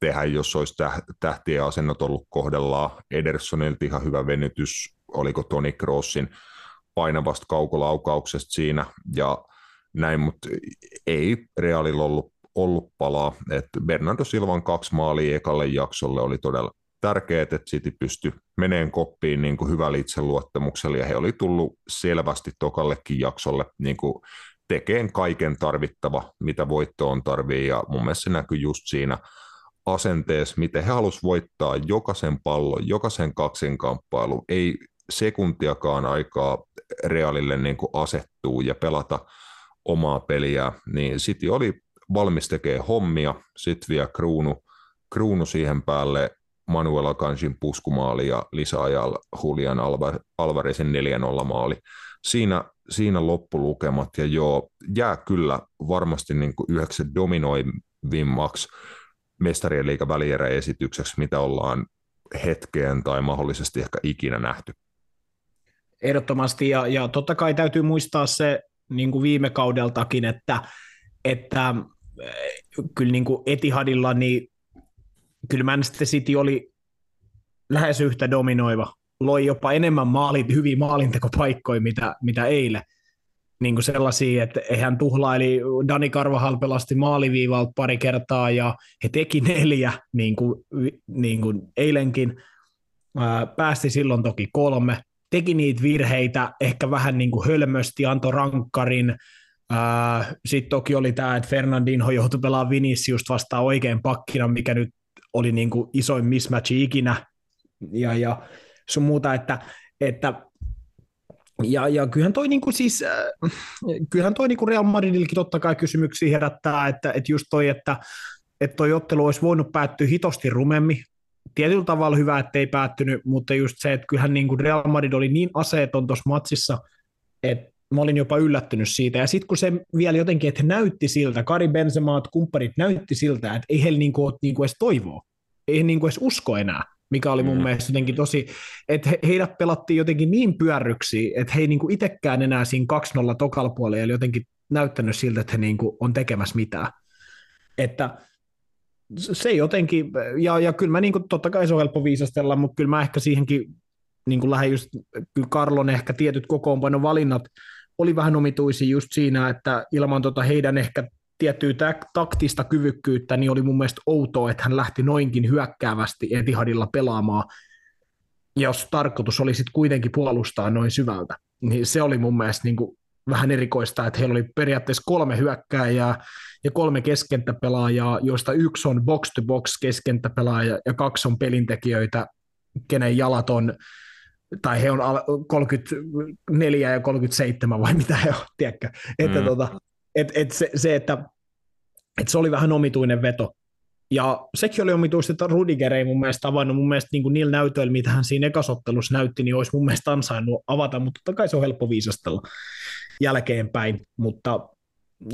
tehdä, jos olisi tähtien asennot ollut kohdellaan. Edersonilta ihan hyvä venytys, oliko Toni Crossin painavasta kaukolaukauksesta siinä ja näin, mutta ei Realilla ollut, ollut palaa. että Bernardo Silvan kaksi maalia ekalle jaksolle oli todella tärkeää, että City pystyi meneen koppiin niin kuin hyvällä itseluottamuksella, ja he oli tullut selvästi tokallekin jaksolle niin kuin tekeen kaiken tarvittava, mitä voittoon tarvii, ja mun mielestä se näkyy just siinä asenteessa, miten he halusivat voittaa jokaisen pallon, jokaisen kaksinkamppailu, ei sekuntiakaan aikaa Realille niin kuin asettuu ja pelata omaa peliä, niin City oli valmis tekemään hommia, sitten vielä kruunu, kruunu siihen päälle Manuel Akansin puskumaali ja lisäajalla Julian Alvarezin 4-0 maali. Siinä, siinä loppulukemat ja joo, jää kyllä varmasti niin kuin yhdeksi dominoivimmaksi mestarien liiga välieräesitykseksi, mitä ollaan hetkeen tai mahdollisesti ehkä ikinä nähty. Ehdottomasti, ja, ja totta kai täytyy muistaa se niin kuin viime kaudeltakin, että, että eh, kyllä niin kuin Etihadilla, niin kyllä Manchester City oli lähes yhtä dominoiva, loi jopa enemmän maalin, hyviä maalintekopaikkoja, mitä, mitä eilen. Niin kuin sellaisia, että hän tuhlaili, Dani Karvahal pelasti maaliviivalta pari kertaa ja he teki neljä, niin kuin, niin kuin eilenkin. päästi silloin toki kolme, teki niitä virheitä, ehkä vähän niin kuin hölmösti, antoi rankkarin. Sitten toki oli tämä, että Fernandinho joutui pelaamaan Vinicius vastaan oikein pakkina, mikä nyt oli niin kuin isoin mismatch ikinä. Ja, ja sun muuta, että, että ja, ja kyllähän toi, niin kuin siis, äh, kyllähän toi niin kuin Real Madridillekin totta kai kysymyksiä herättää, että, että just toi, että, että toi ottelu olisi voinut päättyä hitosti rumemmin, tietyllä tavalla hyvä, että ei päättynyt, mutta just se, että kyllähän niin kuin Real Madrid oli niin aseeton tuossa matsissa, että mä olin jopa yllättynyt siitä. Ja sitten kun se vielä jotenkin, että näytti siltä, Kari Benzemaat, kumppanit näytti siltä, että ei heillä niin kuin ole niin kuin edes toivoa. Ei he niin kuin edes usko enää, mikä oli mun mm. mielestä jotenkin tosi, että he, heidät pelattiin jotenkin niin pyörryksi, että he ei niin kuin itsekään enää siinä 2-0 tokalpuolella, eli jotenkin näyttänyt siltä, että he niin kuin on tekemässä mitään. Että se jotenkin, ja, ja kyllä mä niin kuin, totta kai se on helppo viisastella, mutta kyllä mä ehkä siihenkin niin kuin lähden just, kyllä Karlon ehkä tietyt kokoonpanon valinnat oli vähän omituisia just siinä, että ilman tota heidän ehkä tiettyä taktista kyvykkyyttä, niin oli mun mielestä outoa, että hän lähti noinkin hyökkäävästi Etihadilla pelaamaan, jos tarkoitus oli sitten kuitenkin puolustaa noin syvältä. Niin se oli mun mielestä niin kuin vähän erikoista, että heillä oli periaatteessa kolme hyökkääjää ja kolme keskentäpelaajaa, joista yksi on box-to-box keskentäpelaaja ja kaksi on pelintekijöitä, kenen jalat on, tai he on 34 ja 37 vai mitä he on, tiedätkö? Että mm. tota, et, et se, se, että et se oli vähän omituinen veto. Ja sekin oli omituista, että Rudiger ei mun mielestä avannut mun mielestä niin kuin niillä näytöillä, mitä hän siinä ekasottelussa näytti, niin olisi mun mielestä ansainnut avata, mutta totta kai se on helppo viisastella jälkeenpäin, mutta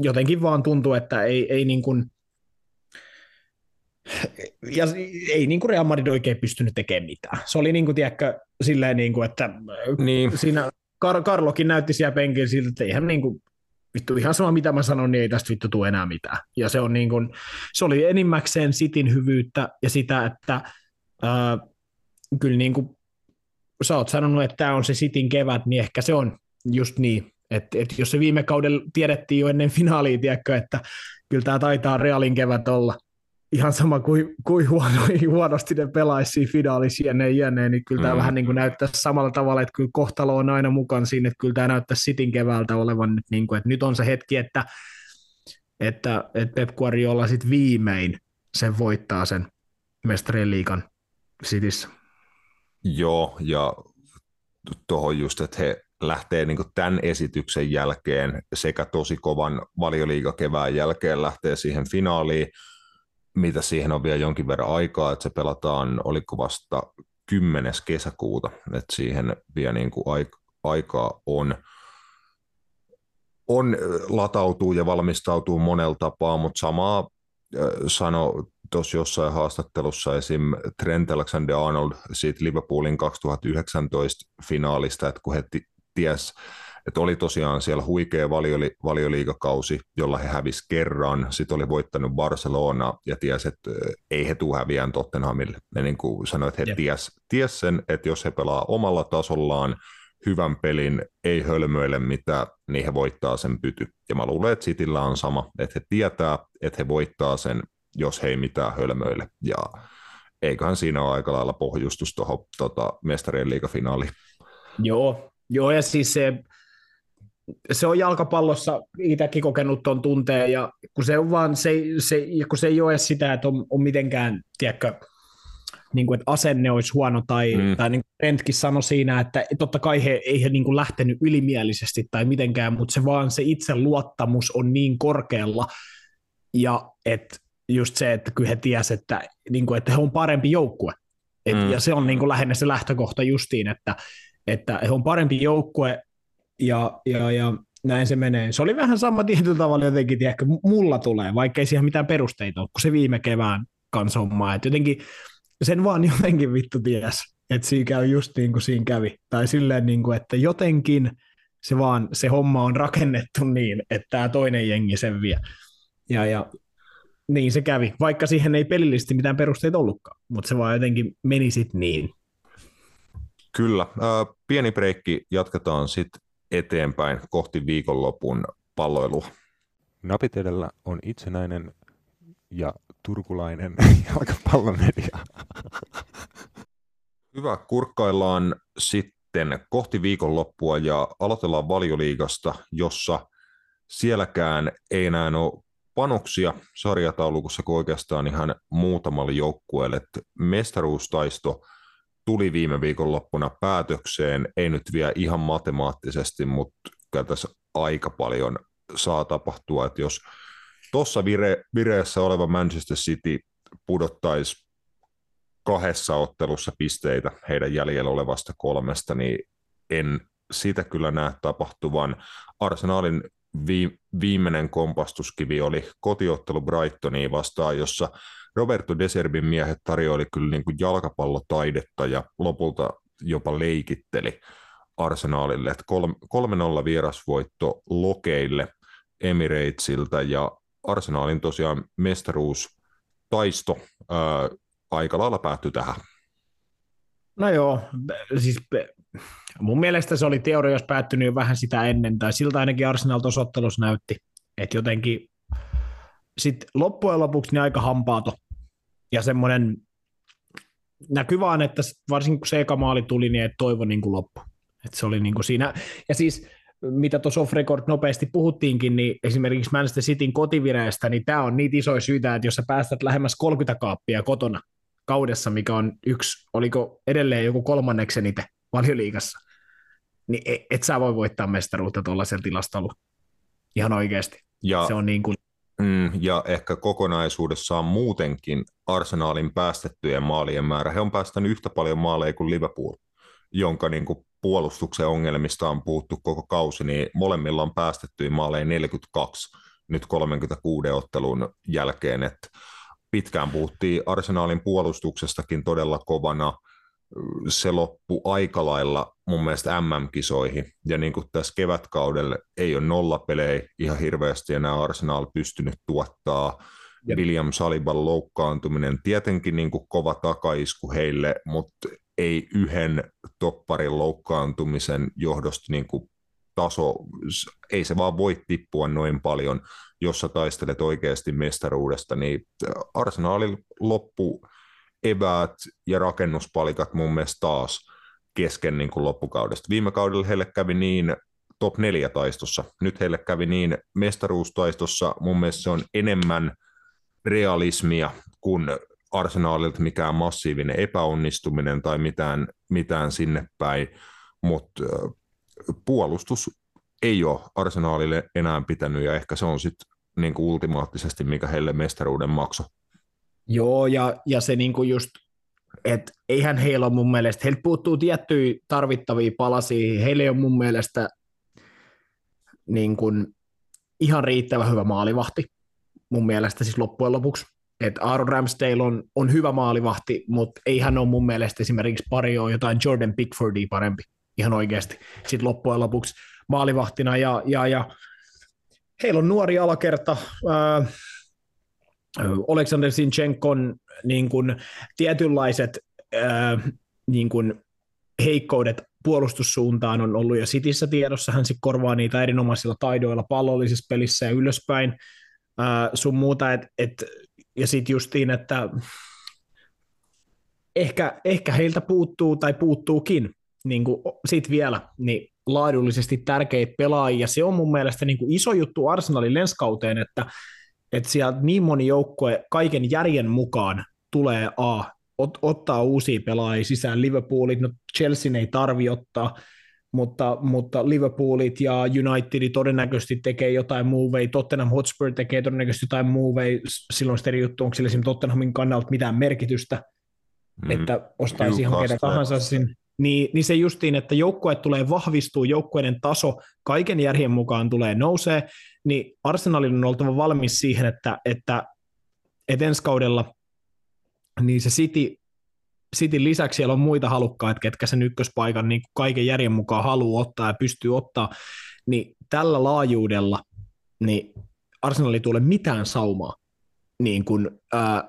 jotenkin vaan tuntuu, että ei, ei niin kuin, ja ei niin kuin Real Madrid oikein pystynyt tekemään mitään. Se oli niin kuin, tiedätkö, silleen, niin kuin, että niin. siinä Kar- Karlokin näytti siellä penkin siltä, että eihän niin kuin, vittu ihan sama mitä mä sanon, niin ei tästä vittu tule enää mitään. Ja se, on niin kuin, se oli enimmäkseen Sitin hyvyyttä ja sitä, että ää, kyllä niin kuin sä oot sanonut, että tämä on se Sitin kevät, niin ehkä se on just niin. Että et jos se viime kaudella tiedettiin jo ennen finaalia, tiedätkö, että kyllä tämä taitaa Realin kevät olla, ihan sama kuin, kuin huono, huonosti ne pelaisi finaalissa jne, jne, niin kyllä tämä mm. vähän niin kuin näyttää samalla tavalla, että kyllä kohtalo on aina mukana siinä, että kyllä tämä näyttää Sitin keväältä olevan nyt, niin kuin, että nyt on se hetki, että, että, että Pep Guardiola sitten viimein sen voittaa sen mestarien liikan Cityssä. Joo, ja tuohon just, että he lähtee niin tämän esityksen jälkeen sekä tosi kovan valioliigakevään jälkeen lähtee siihen finaaliin, mitä siihen on vielä jonkin verran aikaa, että se pelataan, oliko vasta 10. kesäkuuta, että siihen vielä niin kuin aikaa on, on latautuu ja valmistautuu monella tapaa, mutta samaa sano tuossa jossain haastattelussa esim. Trent Alexander-Arnold siitä Liverpoolin 2019 finaalista, että kun he ties, että oli tosiaan siellä huikea valioli, valioliigakausi, jolla he hävisi kerran, sitten oli voittanut Barcelona ja tiesi, että ei he tule häviään Tottenhamille. Ne niin kuin sanoi, että he yeah. ties, ties sen, että jos he pelaa omalla tasollaan hyvän pelin, ei hölmöile mitään, niin he voittaa sen pyty. Ja mä luulen, että Cityllä on sama, että he tietää, että he voittaa sen, jos he ei mitään hölmöile. Ja eiköhän siinä ole aika lailla pohjustus tuohon tota, mestarien liigafinaaliin. Joo, Joo, ja siis se, se on jalkapallossa itsekin kokenut tuon tunteen, ja kun se, on vaan, se, se, kun se ei ole sitä, että on, on mitenkään, tiedätkö, niin kuin, että asenne olisi huono, tai, mm. tai niin kuin Brentkin sanoi siinä, että totta kai he ei he niin kuin lähtenyt ylimielisesti tai mitenkään, mutta se vaan se itseluottamus on niin korkealla, ja että just se, että kyllä he tiesivät, että, niin kuin, että he on parempi joukkue. Et, mm. Ja se on niin kuin lähinnä se lähtökohta justiin, että, että he on parempi joukkue, ja, ja, ja näin se menee. Se oli vähän sama tietyllä tavalla jotenkin, tiedätkö, mulla tulee, vaikka ei siihen mitään perusteita ole, kun se viime kevään kanssa hommaa. Että jotenkin sen vaan jotenkin vittu ties, että siinä käy just niin kuin siinä kävi. Tai silleen, niin kuin, että jotenkin se vaan, se homma on rakennettu niin, että tämä toinen jengi sen vie. Ja, ja niin se kävi, vaikka siihen ei pelillisesti mitään perusteita ollutkaan, mutta se vaan jotenkin meni sitten niin. Kyllä. Pieni breikki, jatketaan sitten eteenpäin kohti viikonlopun palloilua. Napit edellä on itsenäinen ja turkulainen jalkapallomedia. Hyvä, kurkkaillaan sitten kohti viikonloppua ja aloitellaan valioliigasta, jossa sielläkään ei enää ole panoksia sarjataulukossa kuin oikeastaan ihan muutamalle joukkueelle. Mestaruustaisto tuli viime viikonloppuna päätökseen, ei nyt vielä ihan matemaattisesti, mutta kyllä tässä aika paljon saa tapahtua, että jos tuossa vire, vireessä oleva Manchester City pudottaisi kahdessa ottelussa pisteitä heidän jäljellä olevasta kolmesta, niin en sitä kyllä näe tapahtuvan. Arsenalin vi, viimeinen kompastuskivi oli kotiottelu Brightoniin vastaan, jossa Roberto Deserbin miehet tarjoili kyllä niin kuin jalkapallotaidetta ja lopulta jopa leikitteli Arsenaalille. 3-0 vierasvoitto Lokeille Emiratessiltä ja Arsenaalin tosiaan mestaruus taisto ää, aika lailla päättyi tähän. No joo, siis mun mielestä se oli teoria, jos päättynyt jo vähän sitä ennen, tai siltä ainakin Arsenal tuossa näytti, että jotenkin sitten loppujen lopuksi niin aika hampaato ja semmoinen näkyy vaan, että varsinkin kun se eka maali tuli, niin et toivo niin kuin loppu. Että se oli niin kuin siinä, ja siis mitä tuossa off record nopeasti puhuttiinkin, niin esimerkiksi Manchester Cityn kotivireestä, niin tämä on niitä isoja syitä, että jos sä päästät lähemmäs 30 kaappia kotona kaudessa, mikä on yksi, oliko edelleen joku kolmanneksi eniten valioliigassa, niin et, et sä voi voittaa mestaruutta tuollaisella tilastolla. Ihan oikeasti. Ja, se on niin kuin... mm, ja ehkä kokonaisuudessaan muutenkin Arsenaalin päästettyjen maalien määrä. He on päästänyt yhtä paljon maaleja kuin Liverpool, jonka niin kuin puolustuksen ongelmista on puhuttu koko kausi, niin molemmilla on päästetty maaleja 42 nyt 36 ottelun jälkeen, että pitkään puhuttiin Arsenaalin puolustuksestakin todella kovana, se loppu aika lailla mun mielestä MM-kisoihin, ja niin kuin tässä kevätkaudelle ei ole nollapelejä ihan hirveästi enää Arsenal pystynyt tuottaa, Jep. William Saliban loukkaantuminen, tietenkin niin kuin kova takaisku heille, mutta ei yhden topparin loukkaantumisen johdosta niin kuin taso, ei se vaan voi tippua noin paljon, jos sä taistelet oikeasti mestaruudesta, niin Arsenalin loppu eväät ja rakennuspalikat mun mielestä taas kesken niin kuin loppukaudesta. Viime kaudella heille kävi niin top 4 taistossa, nyt heille kävi niin mestaruustaistossa, mun mielestä se on enemmän realismia kuin arsenaalilta mikään massiivinen epäonnistuminen tai mitään, mitään sinne päin, mutta puolustus ei ole arsenaalille enää pitänyt ja ehkä se on sitten niin ultimaattisesti, mikä heille mestaruuden makso. Joo, ja, ja se niinku just, että eihän heillä ole mun mielestä, heiltä puuttuu tiettyjä tarvittavia palasia, heillä ei ole mun mielestä niin kuin ihan riittävä hyvä maalivahti, mun mielestä siis loppujen lopuksi että Aaron Ramsdale on, on hyvä maalivahti, mutta ei hän ole mun mielestä esimerkiksi pari ole jotain Jordan Pickfordia parempi ihan oikeasti sitten loppujen lopuksi maalivahtina ja, ja, ja heillä on nuori alakerta, ää, Alexander Sinchenkon niin kuin, tietynlaiset ää, niin kuin, heikkoudet puolustussuuntaan on ollut jo Sitissä tiedossa, hän sitten korvaa niitä erinomaisilla taidoilla pallollisessa pelissä ja ylöspäin, ää, sun muuta, et, et ja sitten justiin, että ehkä, ehkä heiltä puuttuu tai puuttuukin niin kuin sit vielä, niin laadullisesti tärkeitä pelaajia. Se on mun mielestä niin kuin iso juttu Arsenalin lenskauteen, että, että sieltä niin moni joukkue kaiken järjen mukaan tulee A, ot, ottaa uusia pelaajia sisään Liverpoolit, no Chelsea ei tarvi ottaa, mutta, mutta Liverpoolit ja Unitedit todennäköisesti tekee jotain moveja, Tottenham Hotspur tekee todennäköisesti jotain moveja, silloin sitten juttu, onko sillä esimerkiksi Tottenhamin kannalta mitään merkitystä, mm. että ostaisi ihan ketä tahansa sinne. Niin, niin se justiin, että joukkue tulee vahvistuu, joukkueiden taso kaiken järjen mukaan tulee nousee, niin Arsenalin on oltava valmis siihen, että, että, että ensi kaudella niin se City, City lisäksi siellä on muita halukkaita, ketkä sen ykköspaikan niin kaiken järjen mukaan haluaa ottaa ja pystyy ottaa, niin tällä laajuudella niin Arsenali tulee mitään saumaa niin kuin, ää,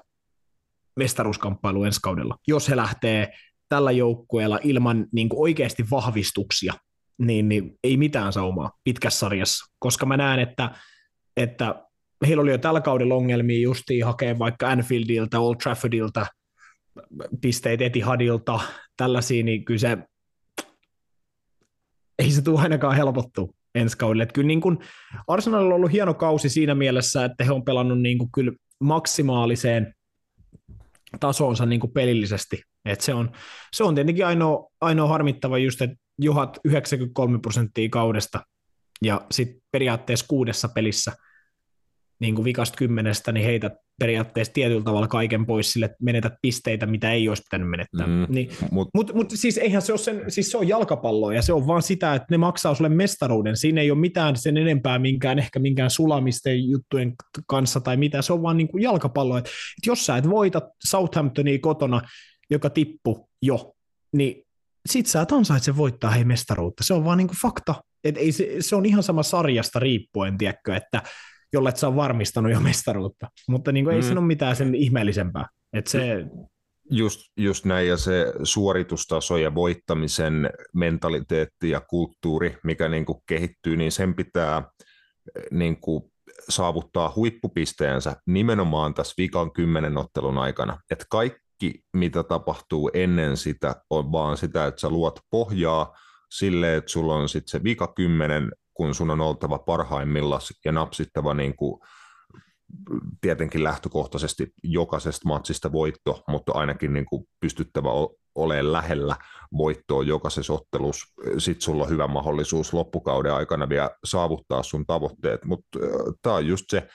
mestaruuskamppailu ensi kaudella, jos he lähtee tällä joukkueella ilman niin kuin oikeasti vahvistuksia, niin, niin ei mitään saumaa pitkässä sarjassa, koska mä näen, että, että heillä oli jo tällä kaudella ongelmia justiin hakea vaikka Anfieldilta, Old Traffordilta pisteet Etihadilta, tällaisia, niin kyllä se ei se tule ainakaan helpottu ensi kaudelle. Että kyllä niin kuin Arsenalilla on ollut hieno kausi siinä mielessä, että he on pelannut niin kuin kyllä maksimaaliseen tasonsa niin kuin pelillisesti. Et se, on, se on tietenkin ainoa, ainoa harmittava just, että juhat 93 prosenttia kaudesta ja sitten periaatteessa kuudessa pelissä niin kuin vikasta kymmenestä, niin heitä periaatteessa tietyllä tavalla kaiken pois sille, että menetät pisteitä, mitä ei olisi pitänyt menettää. Mm, niin, Mutta mut, mut, siis eihän se ole sen, siis se on jalkapalloa ja se on vaan sitä, että ne maksaa sulle mestaruuden. Siinä ei ole mitään sen enempää minkään, ehkä minkään sulamisten juttujen kanssa tai mitä, se on vaan niin kuin jalkapalloa. Et, et jos sä et voita Southamptonia kotona, joka tippu jo, niin sit sä et ansaitse voittaa hei mestaruutta. Se on vaan niin kuin fakta. Et ei se, se on ihan sama sarjasta riippuen, tiedätkö, että jolle et sä on varmistanut jo mestaruutta. Mutta niin kuin, mm. ei siinä ole mitään sen ihmeellisempää. Et se... just, just näin, ja se suoritustaso ja voittamisen mentaliteetti ja kulttuuri, mikä niin kuin kehittyy, niin sen pitää niin kuin saavuttaa huippupisteensä nimenomaan tässä vikan kymmenen ottelun aikana. Että kaikki, mitä tapahtuu ennen sitä, on vaan sitä, että sä luot pohjaa sille, että sulla on sitten se vika kymmenen kun sun on oltava parhaimmillaan ja napsittava niin kuin, tietenkin lähtökohtaisesti jokaisesta matsista voitto, mutta ainakin niin kuin pystyttävä olemaan lähellä voittoa jokaisessa ottelussa. Sitten sulla on hyvä mahdollisuus loppukauden aikana vielä saavuttaa sun tavoitteet, mutta äh, tämä on just se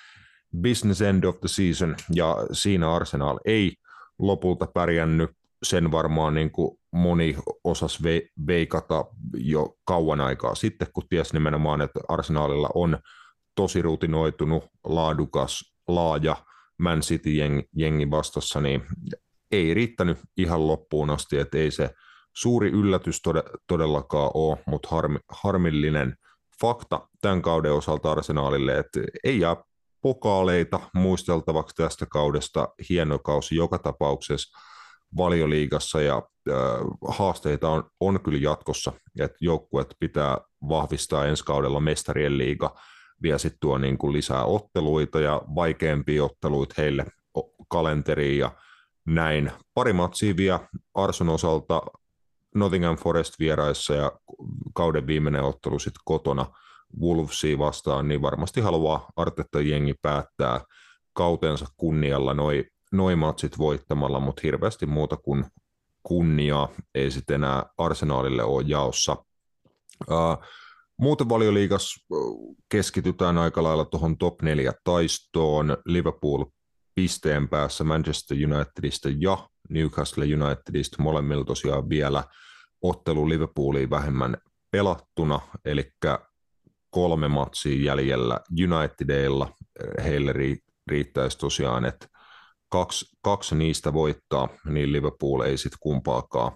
business end of the season, ja siinä Arsenal ei lopulta pärjännyt sen varmaan niin kuin moni osas veikata jo kauan aikaa sitten, kun ties nimenomaan, että Arsenalilla on tosi rutinoitunut, laadukas, laaja Man City-jengi vastassa, niin ei riittänyt ihan loppuun asti, että ei se suuri yllätys todellakaan ole, mutta harmi, harmillinen fakta tämän kauden osalta Arsenaalille, että ei jää pokaaleita muisteltavaksi tästä kaudesta, hieno kausi joka tapauksessa, valioliigassa ja äh, haasteita on, on kyllä jatkossa, että joukkuet pitää vahvistaa ensi kaudella mestarien liiga, vielä sitten tuo niin kuin lisää otteluita ja vaikeampia otteluita heille kalenteriin ja näin. Pari matsia vielä Arson osalta Nottingham Forest vieraissa ja kauden viimeinen ottelu sitten kotona Wolvesia vastaan, niin varmasti haluaa Artetta jengi päättää kautensa kunnialla noin noin matsit voittamalla, mutta hirveästi muuta kuin kunniaa ei sitten enää arsenaalille ole jaossa. Uh, muuten valioliigas keskitytään aika lailla tuohon top 4 taistoon. Liverpool pisteen päässä Manchester Unitedista ja Newcastle Unitedista molemmilla tosiaan vielä ottelu Liverpooliin vähemmän pelattuna, eli kolme matsia jäljellä Unitedilla. Heille riittäisi tosiaan, että kaksi, kaksi niistä voittaa, niin Liverpool ei sitten kumpaakaan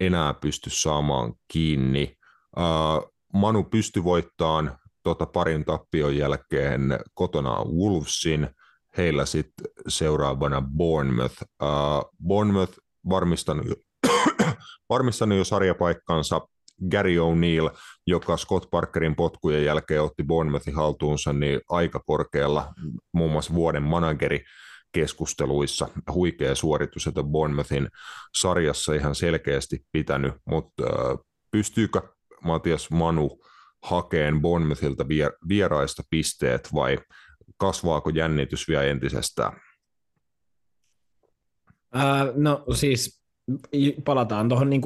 enää pysty saamaan kiinni. Uh, Manu pystyi voittamaan tota parin tappion jälkeen kotona Wolvesin, heillä sitten seuraavana Bournemouth. Uh, Bournemouth varmistanut, varmistanut jo sarjapaikkansa Gary O'Neill, joka Scott Parkerin potkujen jälkeen otti Bournemouthin haltuunsa, niin aika korkealla muun muassa vuoden manageri keskusteluissa. Huikea suoritus, että Bournemouthin sarjassa ihan selkeästi pitänyt, mutta pystyykö Matias Manu hakeen Bournemouthilta vieraista pisteet vai kasvaako jännitys vielä entisestään? Ää, no siis palataan tuohon niin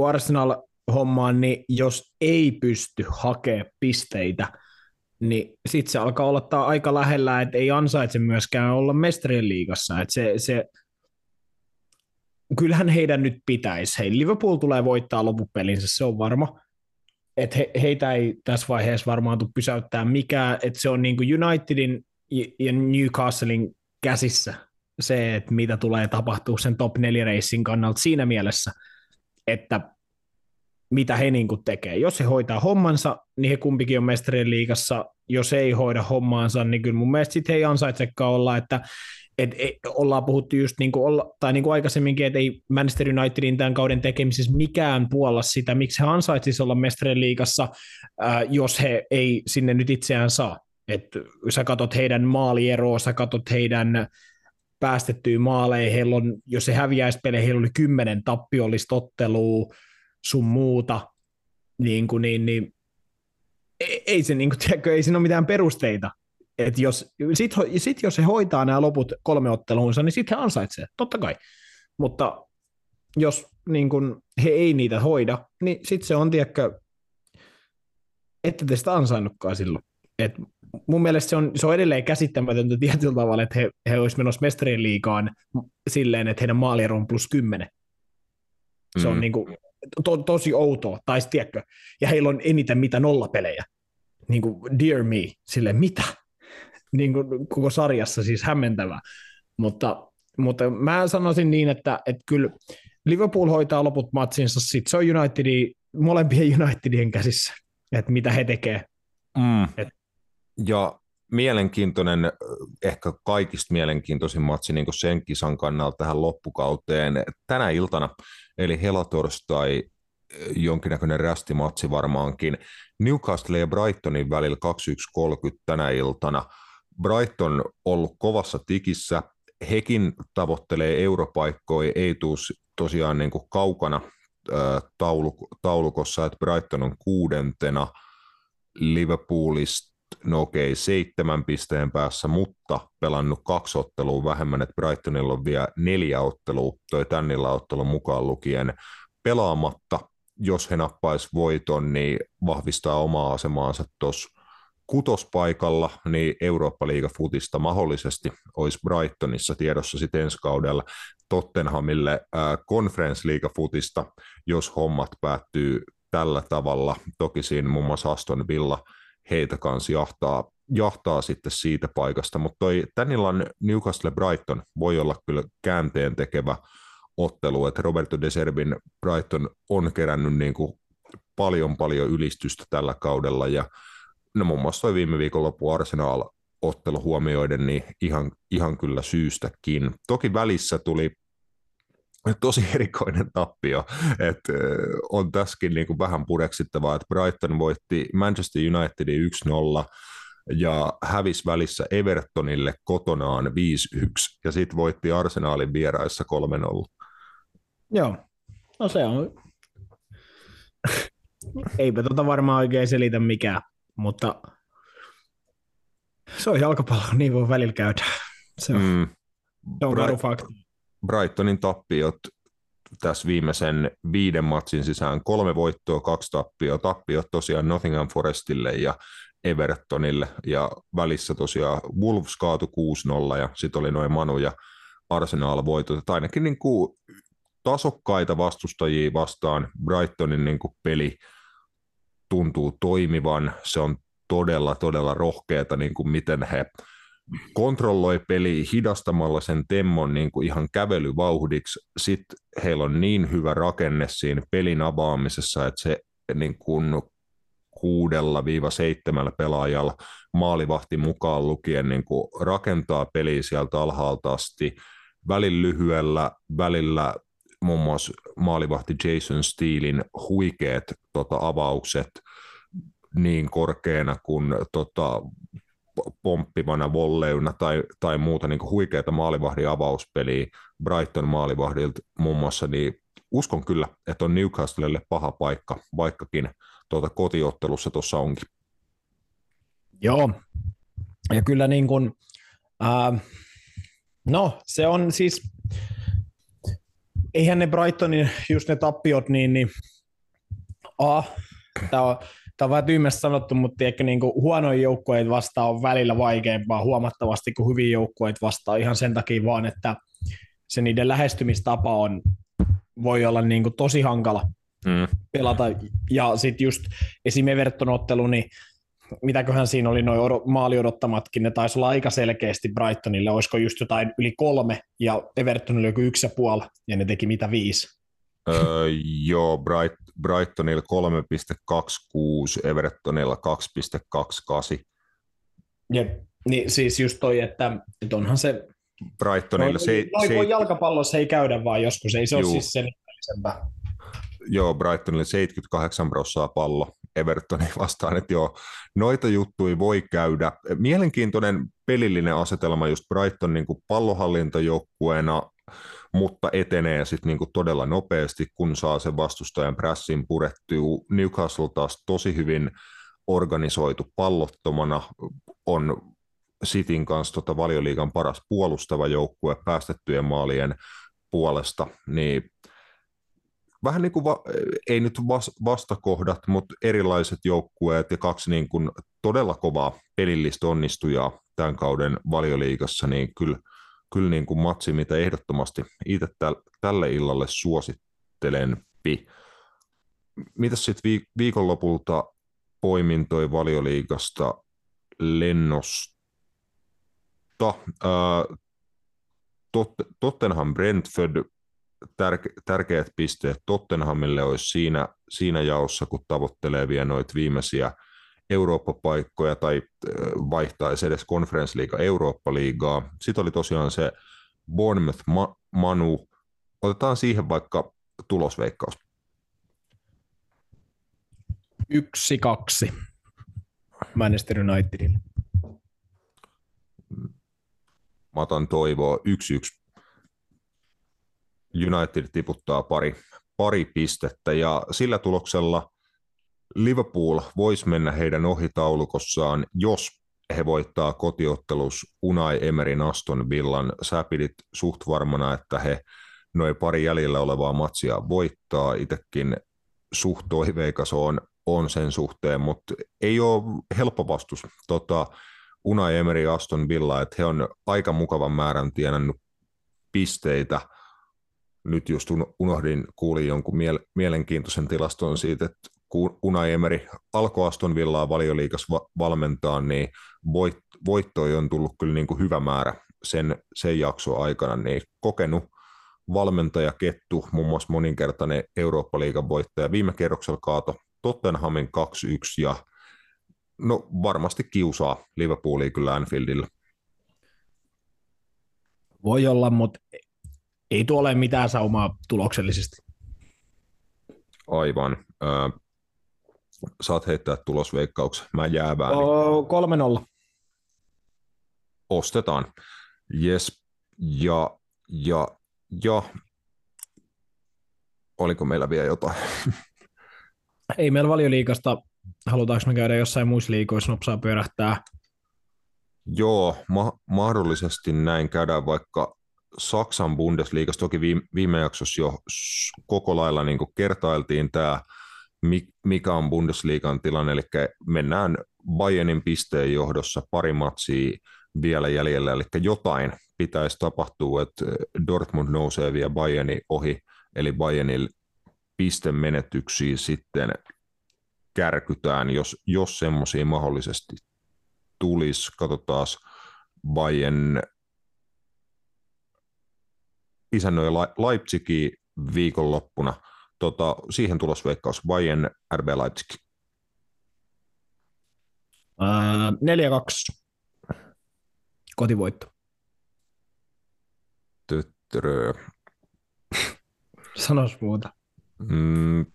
Arsenal-hommaan, niin jos ei pysty hakemaan pisteitä, niin sitten se alkaa olla aika lähellä, että ei ansaitse myöskään olla mestarien liigassa. Että se, se, kyllähän heidän nyt pitäisi. Hei, Liverpool tulee voittaa lopupelinsä, se on varma. Että he, heitä ei tässä vaiheessa varmaan tule pysäyttää mikään, että se on niin kuin Unitedin ja Newcastlein käsissä se, että mitä tulee tapahtua sen top 4 reissin kannalta siinä mielessä, että mitä he niin kuin tekee. Jos he hoitaa hommansa, niin he kumpikin on mestarien liigassa. Jos ei hoida hommaansa, niin kyllä mun mielestä sitten he ei ansaitsekaan olla, että et, et, ollaan puhuttu just niin kuin olla, tai niin kuin aikaisemminkin, että ei Manchester Unitedin tämän kauden tekemisessä mikään puolla sitä, miksi he ansaitsisivat olla mestarien liigassa, äh, jos he ei sinne nyt itseään saa. Et sä katot heidän maalieroa, sä katot heidän päästettyä maaleja, heillä on, jos se häviäisi pelejä, heillä oli kymmenen tappiollista ottelua, sun muuta, niin, kuin, niin, niin ei, ei, se, niin kuin, tiedätkö, ei siinä ole mitään perusteita. Et jos, sit, sit jos he hoitaa nämä loput kolme otteluunsa, niin sitten he ansaitsee, totta kai. Mutta jos niin kun, he ei niitä hoida, niin sitten se on, tiedätkö, ette te sitä ansainnutkaan silloin. Et mun mielestä se on, se on edelleen käsittämätöntä tietyllä tavalla, että he, he olisivat menossa mestarien liikaan silleen, että heidän maaliero on plus 10. Se mm. on niin kuin, to, tosi outoa, tai tiedätkö, ja heillä on eniten mitä nollapelejä. Niin kuin, dear me, sille mitä? Niin kuin, koko sarjassa siis hämmentävää. Mutta, mutta mä sanoisin niin, että, että kyllä Liverpool hoitaa loput matsinsa, sitten se on Unitedi, molempien Unitedien käsissä, että mitä he tekee. Mm. Et, ja mielenkiintoinen, ehkä kaikista mielenkiintoisin matsi niin sen kisan kannalta tähän loppukauteen. Tänä iltana, eli helatorstai, jonkinnäköinen rästimatsi varmaankin. Newcastle ja Brightonin välillä 21.30 tänä iltana. Brighton ollut kovassa tikissä. Hekin tavoittelee europaikkoja, ei tule tosiaan niin kuin kaukana taulukossa, että Brighton on kuudentena. Liverpoolista no okei, seitsemän pisteen päässä, mutta pelannut kaksi ottelua vähemmän, että Brightonilla on vielä neljä ottelua, toi tännillä ottelu mukaan lukien pelaamatta. Jos he nappaisi voiton, niin vahvistaa omaa asemaansa tuossa kutospaikalla, niin Eurooppa-liiga futista mahdollisesti olisi Brightonissa tiedossa sitten ensi kaudella Tottenhamille äh, Conference futista, jos hommat päättyy tällä tavalla. Toki siinä muun muassa Aston Villa – heitä kanssa jahtaa, jahtaa sitten siitä paikasta, mutta toi tän illan Newcastle Brighton voi olla kyllä käänteen tekevä ottelu, että Roberto De Serbin Brighton on kerännyt niin kuin paljon paljon ylistystä tällä kaudella ja no muun muassa toi viime viikonloppu Arsenal ottelu huomioiden, niin ihan, ihan kyllä syystäkin. Toki välissä tuli tosi erikoinen tappio, että on tässäkin niin kuin vähän pureksittavaa, että Brighton voitti Manchester Unitedin 1-0 ja hävisi välissä Evertonille kotonaan 5-1 ja sitten voitti Arsenalin vieraissa 3-0. Joo, no se on. Eipä tota varmaan oikein selitä mikään, mutta se on jalkapallo, niin voi välillä käydä. Se on, mm. se on Bra- fakta. Brightonin tappiot tässä viimeisen viiden matsin sisään kolme voittoa, kaksi tappioa. Tappiot tosiaan Nottingham Forestille ja Evertonille ja välissä tosiaan Wolves kaatu 6-0 ja sitten oli noin Manu ja Arsenal voitot. Että ainakin niin kuin tasokkaita vastustajia vastaan Brightonin niin kuin peli tuntuu toimivan. Se on todella, todella rohkeata, niin kuin miten he kontrolloi peli hidastamalla sen temmon niin kuin ihan kävelyvauhdiksi. Sitten heillä on niin hyvä rakenne siinä pelin avaamisessa, että se niin kuin kuudella viiva seitsemällä pelaajalla maalivahti mukaan lukien niin kuin rakentaa peliä sieltä alhaalta asti välillä lyhyellä, välillä muun muassa maalivahti Jason Steelin huikeat tota, avaukset niin korkeana kuin tota, pomppivana volleuna tai, tai muuta niin huikeita maalivahdin avauspeliä Brighton maalivahdilta muun muassa, niin uskon kyllä, että on Newcastlelle paha paikka, vaikkakin tuota kotiottelussa tuossa onkin. Joo, ja kyllä niin kuin, äh, no se on siis, eihän ne Brightonin, just ne tappiot, niin, niin A, tämä on, tämä on vähän tyhmästi sanottu, mutta ehkä niin kuin huonoja joukkueita vastaan on välillä vaikeampaa huomattavasti kuin hyviä joukkueita vastaan ihan sen takia vaan, että se niiden lähestymistapa on, voi olla niin kuin tosi hankala mm. pelata. Ja sitten just esim. Everton ottelu, niin mitäköhän siinä oli noin maali odottamatkin, ne taisi olla aika selkeästi Brightonille, olisiko just jotain yli kolme, ja Evertonille joku yksi ja puoli, ja ne teki mitä viisi. Öö, joo, Bright, Brightonilla 3,26, Evertonilla 2,28. Jep, niin siis just toi, että, että onhan se... Brightonilla noin, se... Noin se voi jalkapallossa ei käydä vaan joskus, ei se Juu. ole siis sen Joo, Brightonille 78 prossaa pallo Evertonin vastaan, että joo, noita juttuja voi käydä. Mielenkiintoinen pelillinen asetelma just Brighton niin pallohallintajoukkueena, mutta etenee sitten niin kuin todella nopeasti, kun saa sen vastustajan prässin purettua. Newcastle taas tosi hyvin organisoitu pallottomana, on Cityn kanssa tota valioliigan paras puolustava joukkue päästettyjen maalien puolesta, niin vähän niin kuin, va, ei nyt vastakohdat, mutta erilaiset joukkueet ja kaksi niin kuin todella kovaa pelillistä onnistujaa tämän kauden valioliigassa, niin kyllä, kyllä niin kuin matsi, mitä ehdottomasti itse tälle illalle suosittelenpi. Mitäs sitten viikonlopulta poimintoi valioliigasta lennosta? Tottenham Brentford tärke, tärkeät pisteet Tottenhamille olisi siinä, siinä jaossa, kun tavoittelee vielä noita viimeisiä Eurooppa-paikkoja tai vaihtaisi edes Conference League Eurooppa-liigaa. Sitten oli tosiaan se Bournemouth Manu. Otetaan siihen vaikka tulosveikkaus. Yksi, kaksi. Manchester Unitedille. Mä otan toivoa yksi, yksi United tiputtaa pari, pari pistettä ja sillä tuloksella Liverpool voisi mennä heidän ohitaulukossaan, jos he voittaa kotiottelus Unai Emerin Aston Villan. Sä pidit suht varmana, että he noin pari jäljellä olevaa matsia voittaa. Itekin suht toiveikas on, on sen suhteen, mutta ei ole helppo vastus. Tota, Unai Emery Aston Villa, että he on aika mukavan määrän tienannut pisteitä – nyt just unohdin, kuulin jonkun miele- mielenkiintoisen tilaston siitä, että kun Unai Emeri alkoi Aston Villaa valioliikas va- valmentaa, niin voit- voittoja on tullut kyllä niin kuin hyvä määrä sen, sen jakson aikana, niin kokenut valmentaja Kettu, muun muassa moninkertainen Eurooppa-liigan voittaja, viime kerroksella kaato Tottenhamin 2-1 ja no varmasti kiusaa Liverpoolia kyllä Anfieldillä. Voi olla, mutta ei tuo ole mitään saumaa tuloksellisesti. Aivan. Äh, saat heittää tulosveikkauksen. Mä jäävään. Niin... 3-0. Ostetaan. Yes. Ja, ja, ja. Oliko meillä vielä jotain? Ei meillä valioliikasta. Halutaanko me käydä jossain muissa liikoissa nopsaa pyörähtää? Joo, ma- mahdollisesti näin käydään vaikka Saksan Bundesliigassa, toki viime, viime jaksossa jo koko lailla niin kertailtiin tämä, mikä on Bundesliigan tilanne, eli mennään Bayernin pisteen johdossa pari matsia vielä jäljellä, eli jotain pitäisi tapahtua, että Dortmund nousee vielä Bayernin ohi, eli Bayernin pistemenetyksiä sitten kärkytään, jos, jos semmoisia mahdollisesti tulisi. Katsotaan Bayern isännöi Leipzigi viikonloppuna. Tota, siihen tulosveikkaus Bayern RB Leipzig. Uh, 4-2. Kotivoitto. Tyttörö. Sanois muuta. Mm,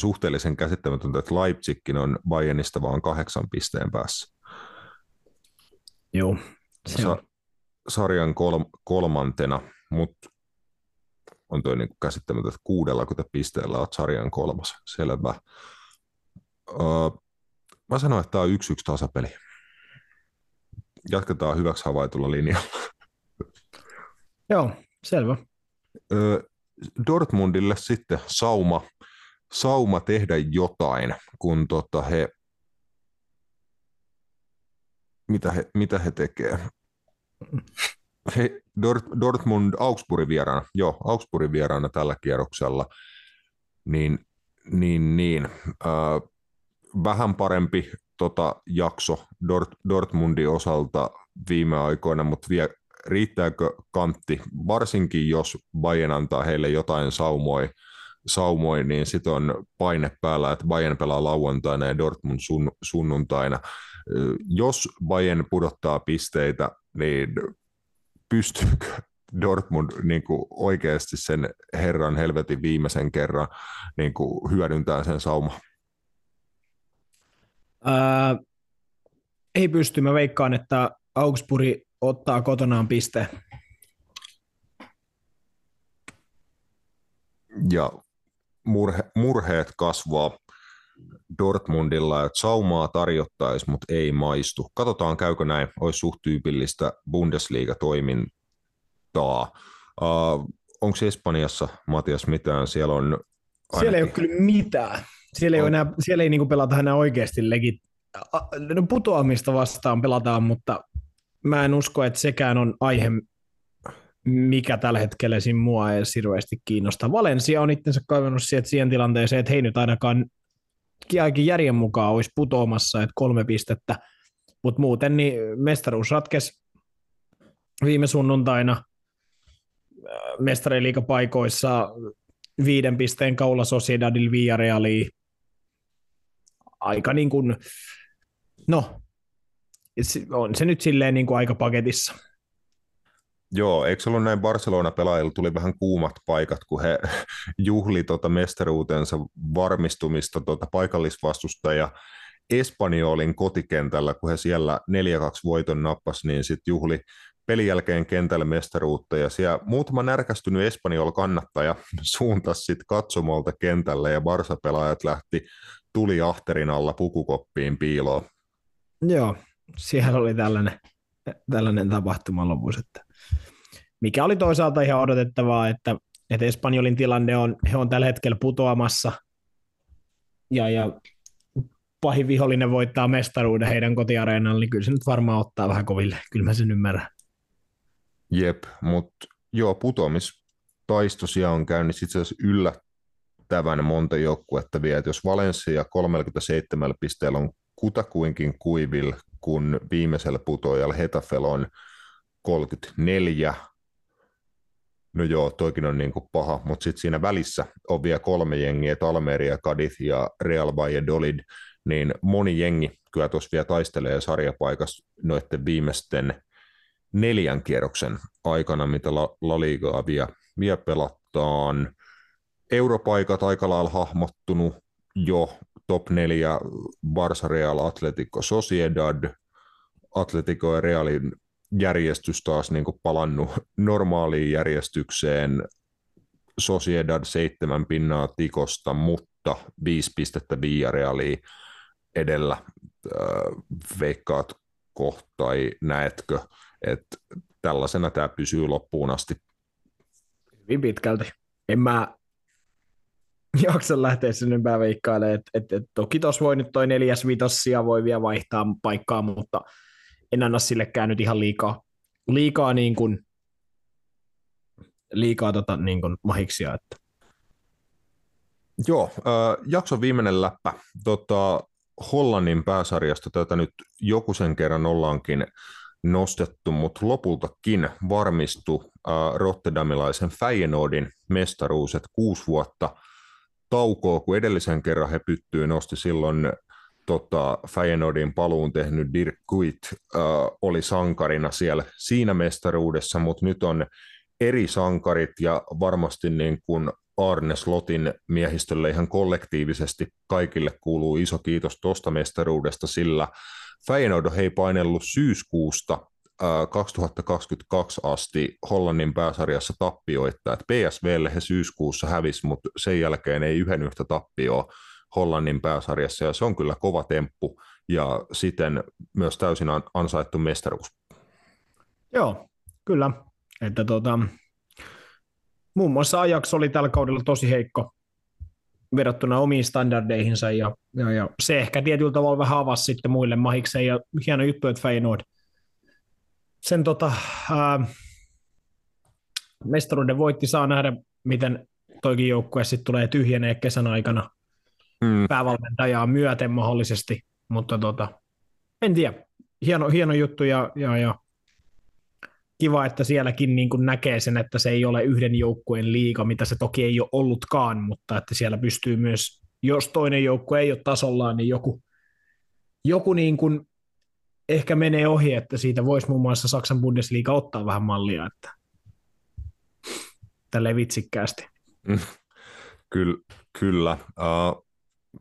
suhteellisen käsittämätöntä, että Leipzigkin on Bayernista vaan kahdeksan pisteen päässä. Joo, se on sarjan kol, kolmantena, mutta on toi niin käsittämätöntä, että kuudella kun pisteellä olet sarjan kolmas. Selvä. Uh, mä sanoin, että tämä on yksi yksi tasapeli. Jatketaan hyväksi havaitulla linjalla. Joo, selvä. Uh, Dortmundille sitten sauma, sauma tehdä jotain, kun tota he, mitä he, mitä he tekee? He, Dort, Dortmund Augsburgin vieraana, joo, Augsburgin vieraana tällä kierroksella, niin, niin, niin. Äh, vähän parempi tota, jakso Dort, Dortmundin osalta viime aikoina, mutta vie, riittääkö kantti, varsinkin jos Bayern antaa heille jotain saumoi, saumoi niin sitten on paine päällä, että Bayern pelaa lauantaina ja Dortmund sun, sunnuntaina. Jos Bayern pudottaa pisteitä, niin pystyykö Dortmund niin kuin oikeasti sen herran helvetin viimeisen kerran niin kuin hyödyntää sen sauma? Ää, ei pysty. Mä veikkaan, että Augsburg ottaa kotonaan piste. Ja murhe, murheet kasvaa Dortmundilla, että saumaa tarjottaisi, mutta ei maistu. Katsotaan, käykö näin. Olisi suht tyypillistä Bundesliga-toimintaa. Uh, Onko Espanjassa, Matias, mitään? Siellä on ainakin... Siellä ei ole kyllä mitään. Siellä ei, on. enää, siellä ei niinku pelata enää oikeasti legit. No putoamista vastaan pelataan, mutta mä en usko, että sekään on aihe, mikä tällä hetkellä siinä mua ei hirveästi kiinnosta. Valencia on itsensä kaivannut sieltä siihen tilanteeseen, että he nyt ainakaan ainakin järjen mukaan olisi putoamassa, että kolme pistettä, mutta muuten niin mestaruus ratkesi viime sunnuntaina mestariliikapaikoissa viiden pisteen kaula Sociedadil Villarrealiin. Aika niin kuin, no, on se nyt silleen niin kuin aika paketissa. Joo, eikö ollut näin Barcelona-pelaajilla tuli vähän kuumat paikat, kun he juhli tota mestaruutensa varmistumista tota paikallisvastustaja Espanjolin kotikentällä, kun he siellä 4-2 voiton nappas, niin sitten juhli pelin jälkeen kentällä mestaruutta, ja siellä muutama närkästynyt Espanjol kannattaja suuntasi sitten katsomolta kentälle, ja Barsa-pelaajat lähti tuli ahterin alla pukukoppiin piiloon. Joo, siellä oli tällainen, tällainen tapahtuma lopussa, että mikä oli toisaalta ihan odotettavaa, että, että Espanjolin tilanne on, he on tällä hetkellä putoamassa, ja, ja pahin vihollinen voittaa mestaruuden heidän kotiareenalla, niin kyllä se nyt varmaan ottaa vähän koville, kyllä mä sen ymmärrän. Jep, mutta joo, putoamistaistosia on käynnissä itse asiassa yllättävän monta joukkuetta vielä, että jos Valencia 37 pisteellä on kutakuinkin kuivil, kun viimeisellä putoajalla Hetafel on 34, No joo, toikin on niin kuin paha, mutta sitten siinä välissä on vielä kolme jengiä, että Almeria, ja Real Valladolid, niin moni jengi kyllä tuossa vielä taistelee sarjapaikassa noiden viimeisten neljän kierroksen aikana, mitä La, La Ligaa vielä, vielä pelataan. Europaikat aika lailla hahmottunut jo top 4 Barça Real Atletico Sociedad, Atletico ja Realin järjestys taas niin kuin palannut normaaliin järjestykseen, Sociedad seitsemän pinnaa tikosta, mutta viisi pistettä Villarealiin edellä. veikkaat kohtai, näetkö, että tällaisena tämä pysyy loppuun asti? Hyvin pitkälti. En mä jaksa lähteä sinne veikkailemaan, että et, et, toki tuossa voi nyt toi neljäs vitossia voi vielä vaihtaa paikkaa, mutta en anna sillekään nyt ihan liikaa, liikaa, niin kuin, liikaa tota, niin kuin mahiksia. Että. Joo, äh, jakson viimeinen läppä. Tota, Hollannin pääsarjasta tätä nyt joku sen kerran ollaankin nostettu, mutta lopultakin varmistui äh, Rotterdamilaisen Feyenoordin mestaruus, että kuusi vuotta taukoa, kun edellisen kerran he pyttyy nosti silloin tota, Feyenoordin paluun tehnyt Dirk Kuyt äh, oli sankarina siellä siinä mestaruudessa, mutta nyt on eri sankarit ja varmasti niin kuin Arne Slotin miehistölle ihan kollektiivisesti kaikille kuuluu iso kiitos tuosta mestaruudesta, sillä Feyenoord ei painellut syyskuusta 2022 asti Hollannin pääsarjassa tappioita, PSVlle he syyskuussa hävisi, mutta sen jälkeen ei yhden yhtä tappioa Hollannin pääsarjassa, ja se on kyllä kova temppu, ja siten myös täysin ansaittu mestaruus. Joo, kyllä. Että tota, muun muassa Ajax oli tällä kaudella tosi heikko verrattuna omiin standardeihinsa, ja, ja, ja se ehkä tietyllä tavalla vähän avasi sitten muille mahikseen, ja hieno juttu, että Feyenoord sen tota, ää, mestaruuden voitti, saa nähdä, miten toikin joukkue sitten tulee tyhjenee kesän aikana mm. päävalmentajaa myöten mahdollisesti, mutta tota, en tiedä. Hieno, hieno juttu ja, ja, ja kiva, että sielläkin niin kuin näkee sen, että se ei ole yhden joukkueen liiga, mitä se toki ei ole ollutkaan, mutta että siellä pystyy myös, jos toinen joukkue ei ole tasollaan, niin joku, joku niin kuin ehkä menee ohi, että siitä voisi muun muassa Saksan Bundesliga ottaa vähän mallia, että tälleen vitsikkäästi. Kyllä, kyllä. Uh,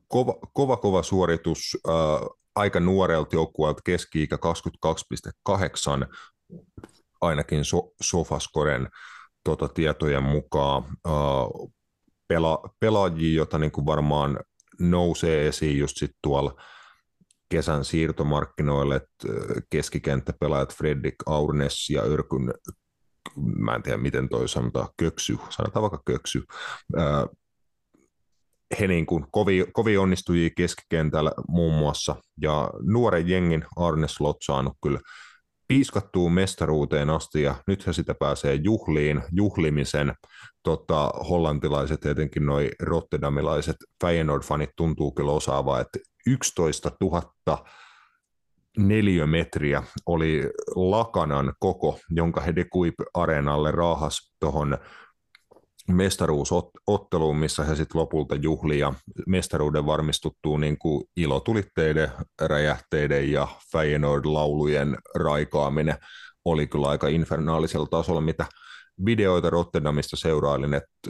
kova, kova, kova suoritus uh, aika nuorelta joukkueelta keski-ikä 22,8 ainakin so, Sofaskoren tota, tietojen mukaan. Uh, pela, pelaajia, jota niin kuin varmaan nousee esiin just sit tuolla kesän siirtomarkkinoille, keskikenttäpelaajat Fredrik Aurnes ja Örkyn, mä en tiedä miten toi sanotaan, köksy, sanotaan vaikka köksy, he niin kuin kovin, kovin onnistujia keskikentällä muun muassa, ja nuoren jengin Arne Slot saanut kyllä piiskattuu mestaruuteen asti ja nyt he sitä pääsee juhliin, juhlimisen. Tota, hollantilaiset, etenkin noin rotterdamilaiset Feyenoord-fanit tuntuu kyllä osaavaa, että 11 000 neliömetriä oli lakanan koko, jonka he Dekuip areenalle raahas tuohon mestaruusotteluun, missä he sitten lopulta juhli ja mestaruuden varmistuttuu niin kuin ilotulitteiden, räjähteiden ja Feyenoord-laulujen raikaaminen. Oli kyllä aika infernaalisella tasolla, mitä videoita Rotterdamista seurailin, että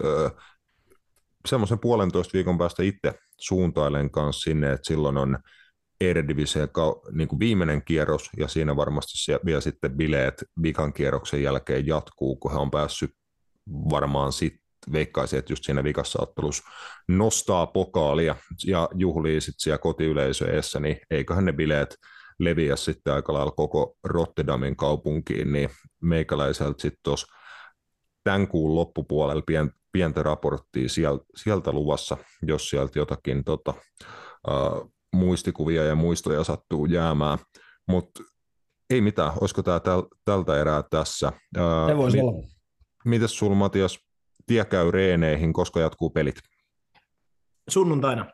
semmoisen puolentoista viikon päästä itse suuntailen kanssa sinne, että silloin on Eredivisie niin viimeinen kierros, ja siinä varmasti vielä sitten bileet vikan kierroksen jälkeen jatkuu, kun he on päässyt varmaan sitten veikkaisin, että just siinä vikassa ottelussa nostaa pokaalia ja juhlii sitten siellä kotiyleisö eessä, niin eiköhän ne bileet leviä sitten aika lailla koko Rotterdamin kaupunkiin, niin meikäläiseltä sitten tuossa tämän kuun loppupuolella pien, pientä raporttia sieltä, sieltä luvassa, jos sieltä jotakin tota, uh, muistikuvia ja muistoja sattuu jäämään, mutta ei mitään, olisiko tämä täl, tältä erää tässä? Uh, Se voisi mi- olla. Mites sulla Matias tie käy reeneihin, koska jatkuu pelit? Sunnuntaina.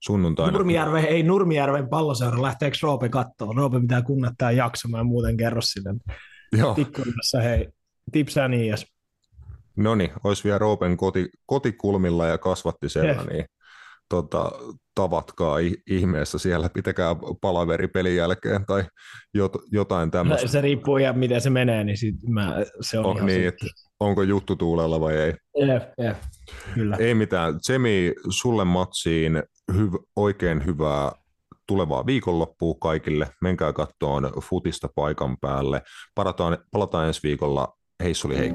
Sunnuntaina. Nurmijärve, ei Nurmijärven palloseura, lähteekö Roope kattoon? Roope pitää kunnattaa jaksamaan, muuten kerro sille. Joo. Hei, tipsää niin No niin, olisi vielä Roopen koti, kotikulmilla ja kasvatti siellä, niin tota, tavatkaa ihmeessä siellä, pitäkää palaveri pelin jälkeen tai jot, jotain tämmöistä. Se riippuu ihan miten se menee, niin sit mä, se on, on ihan niin, että onko juttu tuulella vai ei. Jep, jep, kyllä. Ei mitään. Semi, sulle matsiin hyv- oikein hyvää tulevaa viikonloppua kaikille. Menkää kattoon futista paikan päälle. Palataan, palataan ensi viikolla. Hei, suli hei.